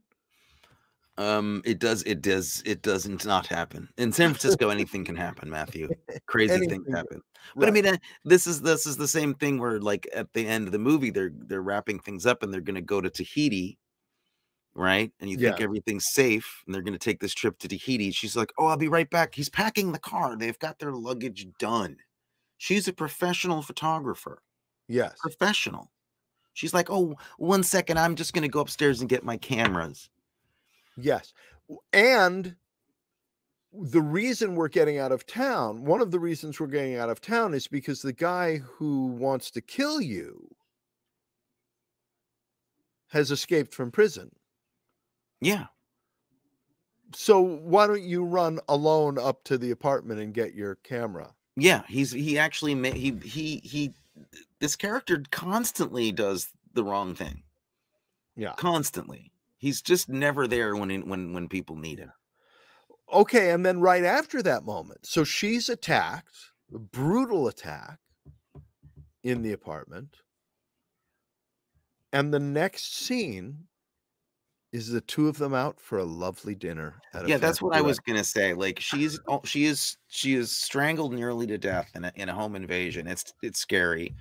Um, it does. It does. It doesn't not happen in San <laughs> Francisco. anything can happen, Matthew. Crazy things Anything happen. But I mean, uh, this is this is the same thing where, like, at the end of the movie, they're they're wrapping things up and they're going to go to Tahiti, right? And you think everything's safe, and they're going to take this trip to Tahiti. She's like, "Oh, I'll be right back." He's packing the car. They've got their luggage done. She's a professional photographer. Yes. Professional. She's like, "Oh, one second. I'm just going to go upstairs and get my cameras." Yes. And the reason we're getting out of town, one of the reasons we're getting out of town is because the guy who wants to kill you has escaped from prison. Yeah. So why don't you run alone up to the apartment and get your camera? Yeah, he's he actually ma- he he he this character constantly does the wrong thing. Yeah. Constantly. He's just never there when when when people need him. Okay, and then right after that moment, so she's attacked, a brutal attack in the apartment. And the next scene is the two of them out for a lovely dinner at a Yeah, that's what I was gonna say. Like she's <sighs> she is she is strangled nearly to death in a in a home invasion. It's it's scary,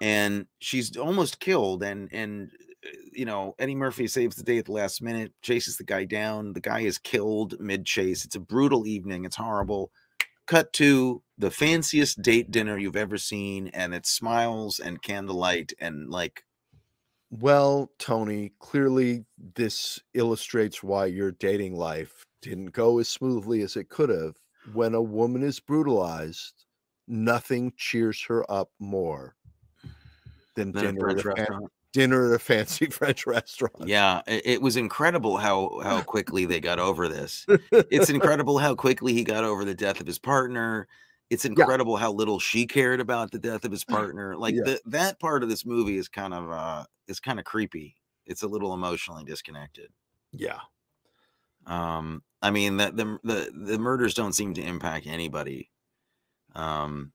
and she's almost killed. And and uh, you know Eddie Murphy saves the day at the last minute, chases the guy down. The guy is killed mid chase. It's a brutal evening. It's horrible. Cut to the fanciest date dinner you've ever seen, and it's smiles and candlelight and like Well, Tony, clearly this illustrates why your dating life didn't go as smoothly as it could have. When a woman is brutalized, nothing cheers her up more than dinner at, a fan- dinner at a fancy <laughs> French restaurant. Yeah, it, it was incredible how how quickly they got over this. <laughs> It's incredible how quickly he got over the death of his partner. It's incredible how little she cared about the death of his partner. Like Yeah. the, that part of this movie is kind of uh is kind of creepy. It's a little emotionally disconnected. Yeah. Um, I mean the the the, the murders don't seem to impact anybody. Um,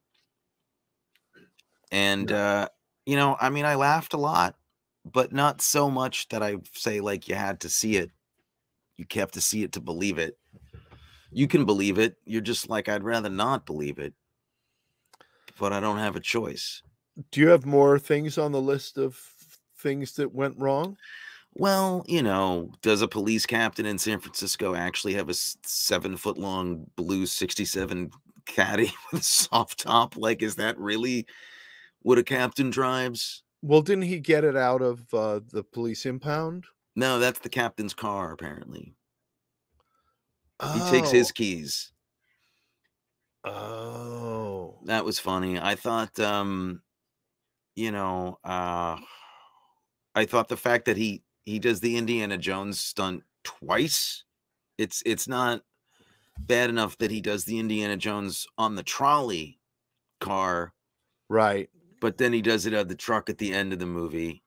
and uh, you know, I mean, I laughed a lot, but not so much that I say like you had to see it. You have to see it to believe it. You can believe it. You're just like I'd rather not believe it, but I don't have a choice. Do you have more things on the list of things that went wrong? Well, you know, does a police captain in San Francisco actually have a seven foot long blue 67 caddy <laughs> with a soft top? Like, is that really what a captain drives? Well, didn't he get it out of uh, the police impound? No, that's the captain's car, apparently. He takes his keys. Oh. Oh. That was funny. I thought, um, you know, uh, I thought the fact that he he does the Indiana Jones stunt twice. It's it's not bad enough that he does the Indiana Jones on the trolley car, Right. but then he does it at the truck at the end of the movie.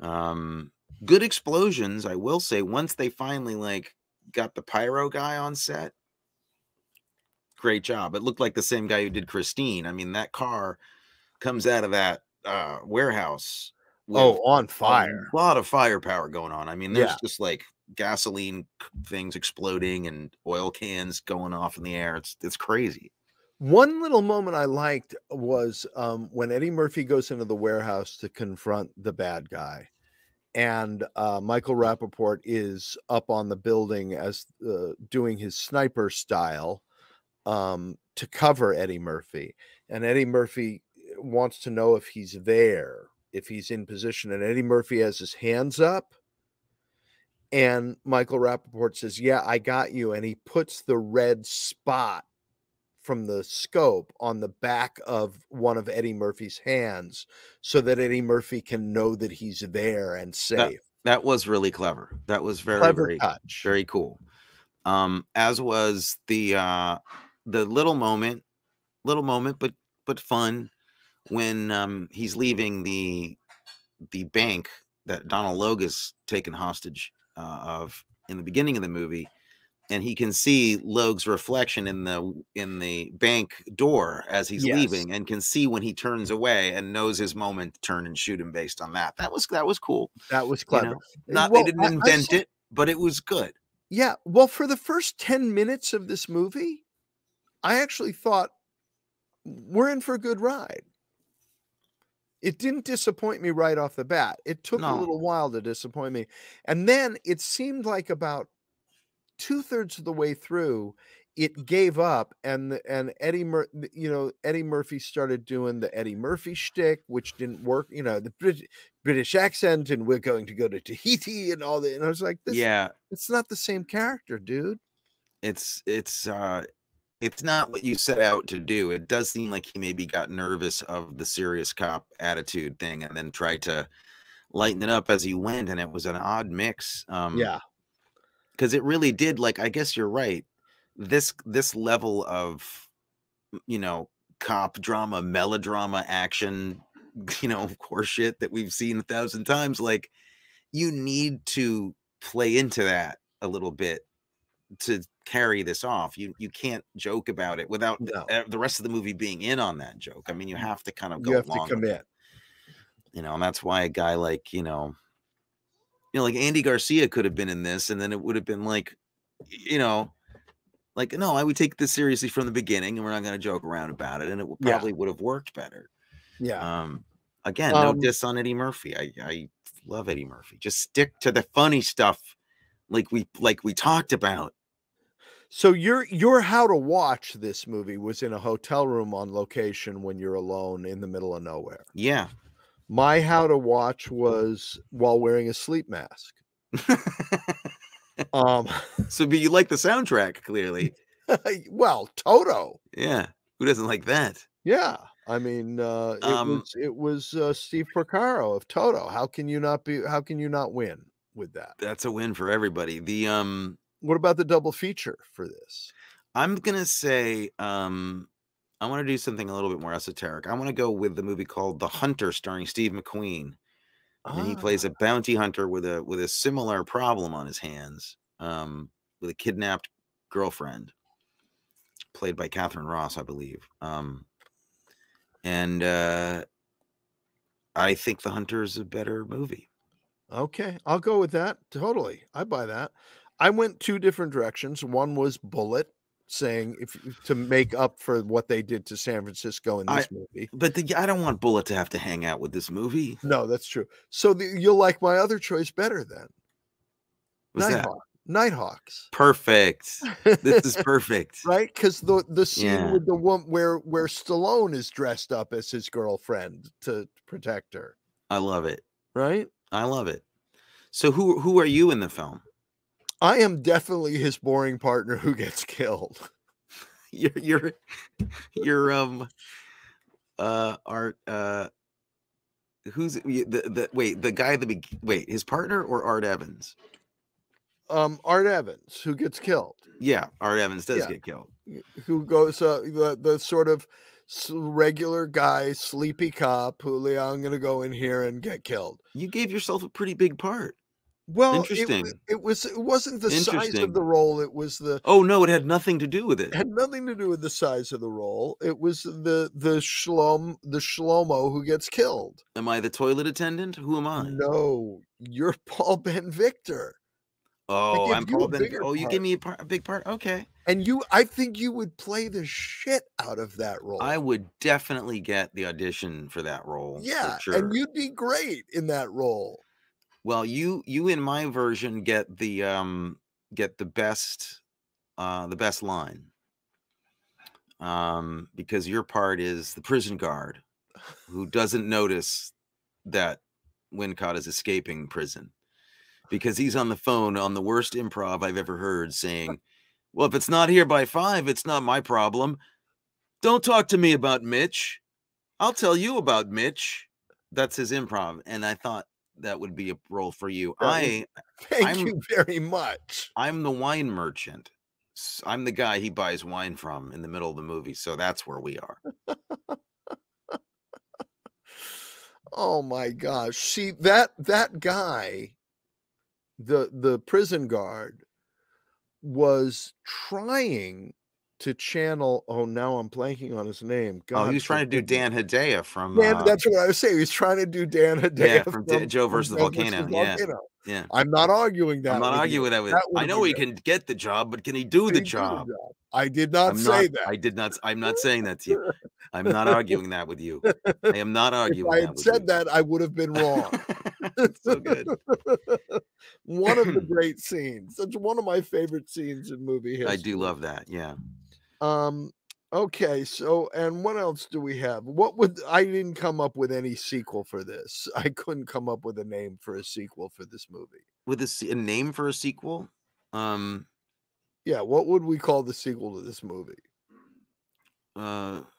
Um, good explosions, I will say. Once they finally like got the pyro guy on set, great job. It looked like the same guy who did Christine. I mean, that car comes out of that uh warehouse. Oh, on fire. a lot of firepower going on. I mean, there's Yeah. just like gasoline things exploding and oil cans going off in the air. It's it's crazy. One little moment I liked was um, when Eddie Murphy goes into the warehouse to confront the bad guy, and uh, Michael Rapaport is up on the building as uh, doing his sniper style um, to cover Eddie Murphy, and Eddie Murphy wants to know if he's there, if he's in position, and Eddie Murphy has his hands up. And Michael Rapaport says, Yeah, I got you. And he puts the red spot from the scope on the back of one of Eddie Murphy's hands so that Eddie Murphy can know that he's there and safe. That was really clever. That was very Clever very touch. very cool. Um, as was the uh the little moment, little moment, but but fun when um he's leaving the the bank that Donal Logue is taken hostage uh, of in the beginning of the movie, and he can see Logue's reflection in the in the bank door as he's Yes. leaving, and can see when he turns away and knows his moment to turn and shoot him based on that. That was that was cool. That was You clever. know, Not Well, they didn't invent saw- it, but it was good. Yeah. Well, for the first 10 minutes of this movie, I actually thought we're in for a good ride. It didn't disappoint me right off the bat. It took a little while to disappoint me. And then it seemed like about two thirds of the way through, it gave up, and and Eddie, Mur- you know, Eddie Murphy started doing the Eddie Murphy shtick, which didn't work. You know, the Brit- British accent, and we're going to go to Tahiti and all that. And I was like, this, yeah, it's not the same character, dude. it's it's uh it's not what you set out to do. It does seem like he maybe got nervous of the serious cop attitude thing and then tried to lighten it up as he went, and it was an odd mix. Um Yeah. Because it really did. Like, I guess you're right. This this level of you know cop drama, melodrama, action, <laughs> you know, horseshit that we've seen a thousand times. Like, you need to play into that a little bit to carry this off. You you can't joke about it without No. the, the rest of the movie being in on that joke. I mean, you have to kind of go You have to commit. you know, and that's why a guy like you know, you know, like Andy Garcia could have been in this, and then it would have been like, you know. Like no, I would take this seriously from the beginning, and we're not going to joke around about it, and it would- Yeah. probably would have worked better. Yeah. Um, again, no Um, diss on Eddie Murphy. I I love Eddie Murphy. Just stick to the funny stuff, like we like we talked about. So your your how to watch this movie was in a hotel room on location when you're alone in the middle of nowhere. Yeah. My how to watch was while wearing a sleep mask. Um <laughs> so, but you like the soundtrack clearly. <laughs> well, Toto. Yeah. Who doesn't like that? Yeah. I mean, uh, it Um, was it was uh, Steve Porcaro of Toto. How can you not be? How can you not win with that? That's a win for everybody. The um, What about the double feature for this? I'm gonna say um, I want to do something a little bit more esoteric. I want to go with the movie called The Hunter, starring Steve McQueen. and he plays Ah, a bounty hunter with a with a similar problem on his hands um with a kidnapped girlfriend played by Catherine Ross I believe um and uh I think The Hunter is a better movie okay, I'll go with that. Totally, I buy that. I went two different directions. One was Bullitt, saying if to make up for what they did to San Francisco in I- this movie. but the, I don't want Bullitt to have to hang out with this movie No, that's true. So the, you'll like my other choice better then. What's that? Nighthawk. Nighthawks. perfect this is <laughs> perfect right because the the scene Yeah. with the woman where where Stallone is dressed up as his girlfriend to protect her, I love it right? I love it so who who are you in the film I am definitely his boring partner who gets killed. <laughs> you're you're you're um uh art uh who's the the wait the guy that be wait his partner or art evans Um, Art Evans who gets killed, yeah art evans does Yeah. get killed who goes uh, the the sort of regular guy, sleepy cop who "Yeah, I'm going to go in here and get killed. you gave yourself a pretty big part Well, it, Interesting. it was it wasn't the size of the role; it was the oh no it had nothing to do with it it had nothing to do with the size of the role. It was the the shlom the shlomo who gets killed. am i the toilet attendant who am i No, you're <laughs> Paul Ben Victor, oh i'm Paul ben, oh you part. give me a, part, a big part okay and you. I think you would play the shit out of that role. i would definitely get the audition for that role yeah, sure. and you'd be great in that role. Well, you you in my version get the um get the best uh the best line. Um because your part is the prison guard who doesn't notice that Wincott is escaping prison because he's on the phone on the worst improv I've ever heard saying, "Well, if it's not here by 5, it's not my problem. Don't talk to me about Mitch. I'll tell you about Mitch." That's his improv and I thought that would be a role for you. I <laughs> Thank I'm- you very much. I'm the wine merchant. I'm the guy he buys wine from in the middle of the movie, so that's where we are. <laughs> Oh my gosh. See that that guy, the the prison guard, was trying to channel. Oh, now I'm blanking on his name. oh, God he was trying to do. Dan Hedaya from Dan, uh, that's what I was saying. He was trying to do Dan Hedaya from Da- Joe versus the Joe Volcano, yeah. Volcano. I'm not arguing that. I'm not arguing that with. That I know he good. can get the job, but can he do Can the he do job? I did not I'm say not, that. I did not. I'm not <laughs> saying that to you. I'm not arguing that with you. I am not if arguing I that had with said you. that, I would have been wrong. <laughs> <laughs> So good. one of the great scenes. That's one of my favorite scenes in movie history. I do love that. Yeah. Um. Okay. So, and what else do we have? What would I didn't come up with any sequel for this? <laughs> I couldn't come up with a name for a sequel for this movie. With a, a name for a sequel, um, Yeah. What would we call the sequel to this movie? uh, <laughs>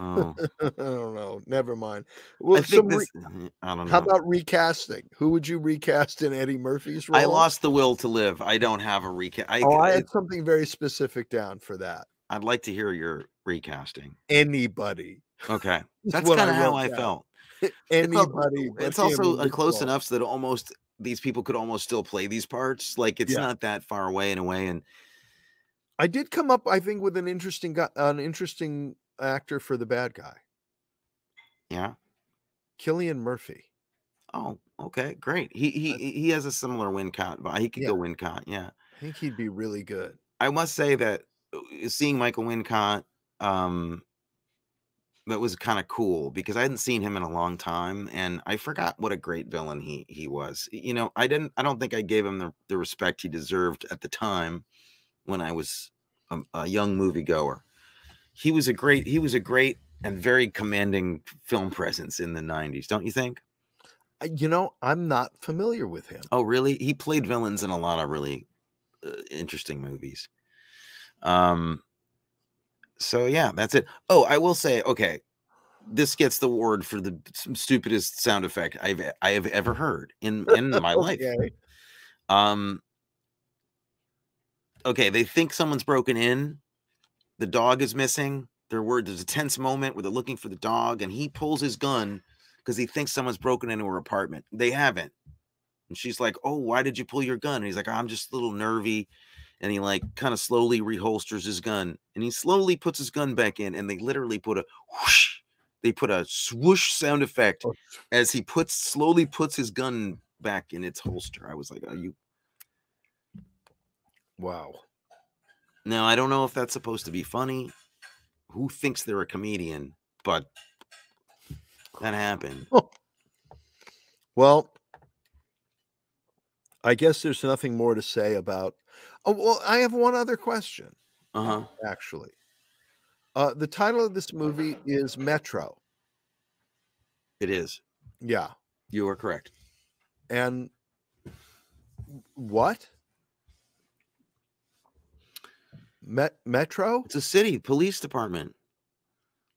Oh, I don't know. Never mind. I Well, some think re- this. I don't know. how about recasting? Who would you recast in Eddie Murphy's role? I lost the will to live. I don't have a recast. I, Oh, I it- had something very specific down for that. I'd like to hear your recasting. Anybody. Okay, <laughs> That's that's what I kind of how I felt. Anybody. It's also close enough so that almost these people could almost still play these parts. Like it's Yeah. not that far away in a way. And I did come up, I think, with an interesting guy, an interesting actor for the bad guy, yeah. Cillian Murphy. Oh, okay, great. He he he- has a similar win Wincott, but he could Yeah. go Wincott. Yeah. I think he'd be really good. I must say that seeing Michael Wincott, um, that was kind of cool because I hadn't seen him in a long time, and I forgot what a great villain he he was. You know, I didn't. I don't think I gave him the, the respect he deserved at the time when I was a, a young moviegoer. He was a great. He was a great and very commanding film presence in the '90s, don't you think? You know, I'm not familiar with him. Oh, really? He played villains in a lot of really uh, interesting movies. Um. So yeah, that's it. Oh, I will say, okay, this gets the award for the stupidest sound effect I've I have ever heard in in my <laughs> life. Okay. Um. Okay, they think someone's broken in. The dog is missing. There were there's a tense moment where they're looking for the dog, and he pulls his gun because he thinks someone's broken into her apartment. They haven't. And she's like, "Oh, why did you pull your gun?" And he's like, "I'm just a little nervy." And he like kind of slowly reholsters his gun, and he slowly puts his gun back in. And they literally put a whoosh. They put a swoosh sound effect Oh. as he puts slowly puts his gun back in its holster. I was like, "Are you?" Wow. Now I don't know if that's supposed to be funny. Who thinks they're a comedian? But that happened. Oh. Well, I guess there's nothing more to say about. Oh, well, I have one other question, Uh huh. actually. Uh, the title of this movie is Metro. It is. Yeah. You are correct. And what? Met- Metro? It's a city police department.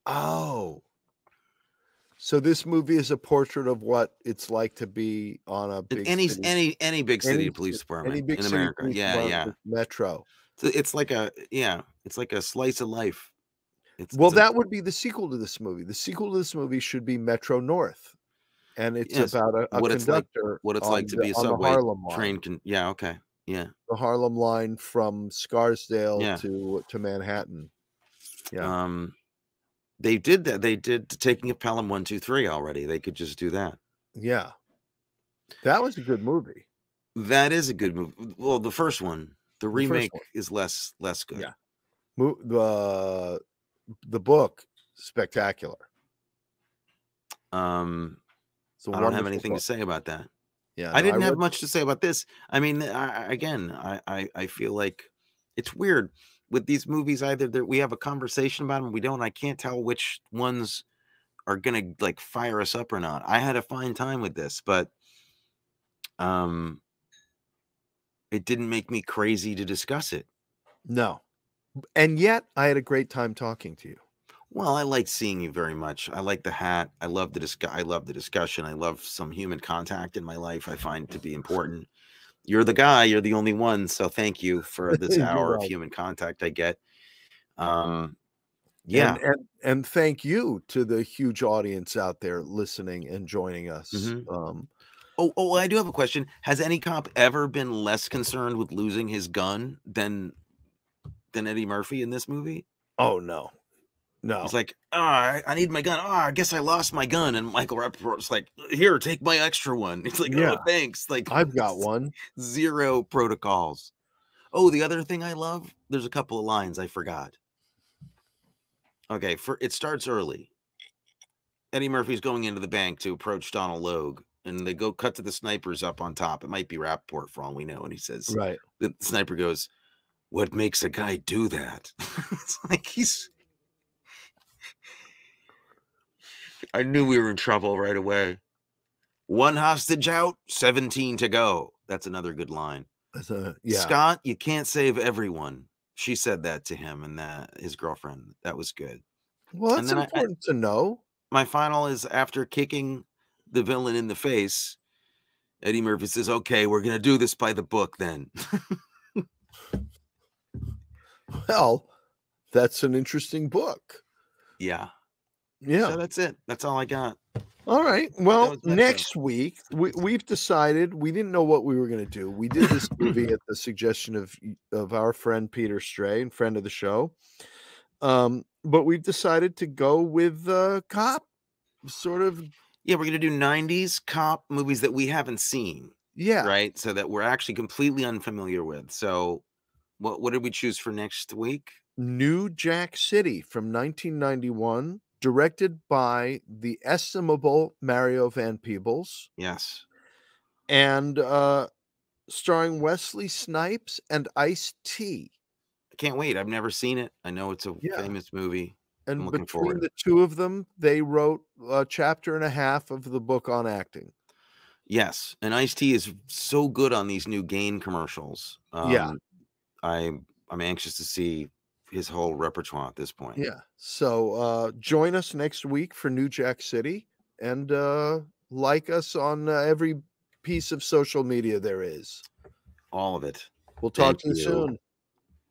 Oh. So this movie is a portrait of what it's like to be on a big any city, any any big city any police department any big in America. Yeah, yeah. Metro. It's, like a yeah. It's like a slice of life. It's, Well, it's a- that would be the sequel to this movie. The sequel to this movie should be Metro North, and it's Yes, about a, a what it's like- conductor. what it's like to the- be a subway Harlem train can. Yeah. Okay. Yeah. the Harlem line from Scarsdale Yeah. to to Manhattan. Yeah, Um, they did that. They did taking of Pelham one two three already. They could just do that. yeah, that was a good movie. That is a good movie. Well, the first one, the first remake one. is less less good. Yeah. Mo- the the book spectacular. Um, so I don't have anything book. to say about that. Yeah, I no, didn't have read- much to say about this. I mean, I, I- again, I, I I feel like it's weird with these movies. Either that we have a conversation about them, we don't. I can't tell which ones are gonna like fire us up or not. I had a fine time with this, but um, it didn't make me crazy to discuss it. No, and yet I had a great time talking to you. Well, I like seeing you very much. I like the hat. I love the discuss. I love the discussion. I love some human contact in my life. I find to be important. You're the guy. You're the only one. So thank you for this <laughs> hour of human contact I get. Um, yeah, and, and and thank you to the huge audience out there listening and joining us. Mhm. Um, Oh, oh, I do have a question. Has any cop ever been less concerned with losing his gun than than Eddie Murphy in this movie? oh no, no, He's like, ah, I, I need my gun. Ah, I guess I lost my gun. And Michael Rapaport's like, here, take my extra one. <laughs> He's like, Yeah. oh, thanks. Like, <laughs> I've got one. Zero protocols. Oh, the other thing I love, there's a couple of lines I forgot. Okay, for it starts early. Eddie Murphy's going into the bank to approach Donal Logue, and they go cut to the snipers up on top. It might be Rapaport for all we know. And he says, Right. the sniper goes, What makes a guy do that? <laughs> it's like he's. I knew we were in trouble right away. One hostage out, 17 to go. That's another good line. That's a, yeah. Scott, you can't save everyone. She said that to him and that his girlfriend. That was good. Well, that's then I- I- important to know. My final is after kicking the villain in the face, Eddie Murphy says, "Okay, we're gonna do this by the book then." <laughs> Well, that's an interesting book. yeah. Yeah. So that's it. That's all I got. All right. Well, next week we, we've decided we didn't know what we were going to do. We did this movie at the suggestion of of our friend Peter Stray and friend of the show. Um, but we've decided to go with uh, cop, sort of. Yeah, we're gonna do '90s cop movies that we haven't seen, Yeah. right? So that we're actually completely unfamiliar with. So, what what did we choose for next week? New Jack City from 1991, directed by the estimable Mario Van Peebles Yes. and uh, starring Wesley Snipes and Ice T. I can't wait. I've never seen it. I know it's a Yeah. famous movie. And looking between forward. the two of them, they wrote a chapter and a half of the book on acting. Yes, and Ice T is so good on these new Gain commercials. Yeah. Um, I'm I'm anxious to see his whole repertoire at this point. Yeah. So uh, join us next week for New Jack City and uh, like us on uh, every piece of social media there is. All of it. We'll talk Thank to you you. soon.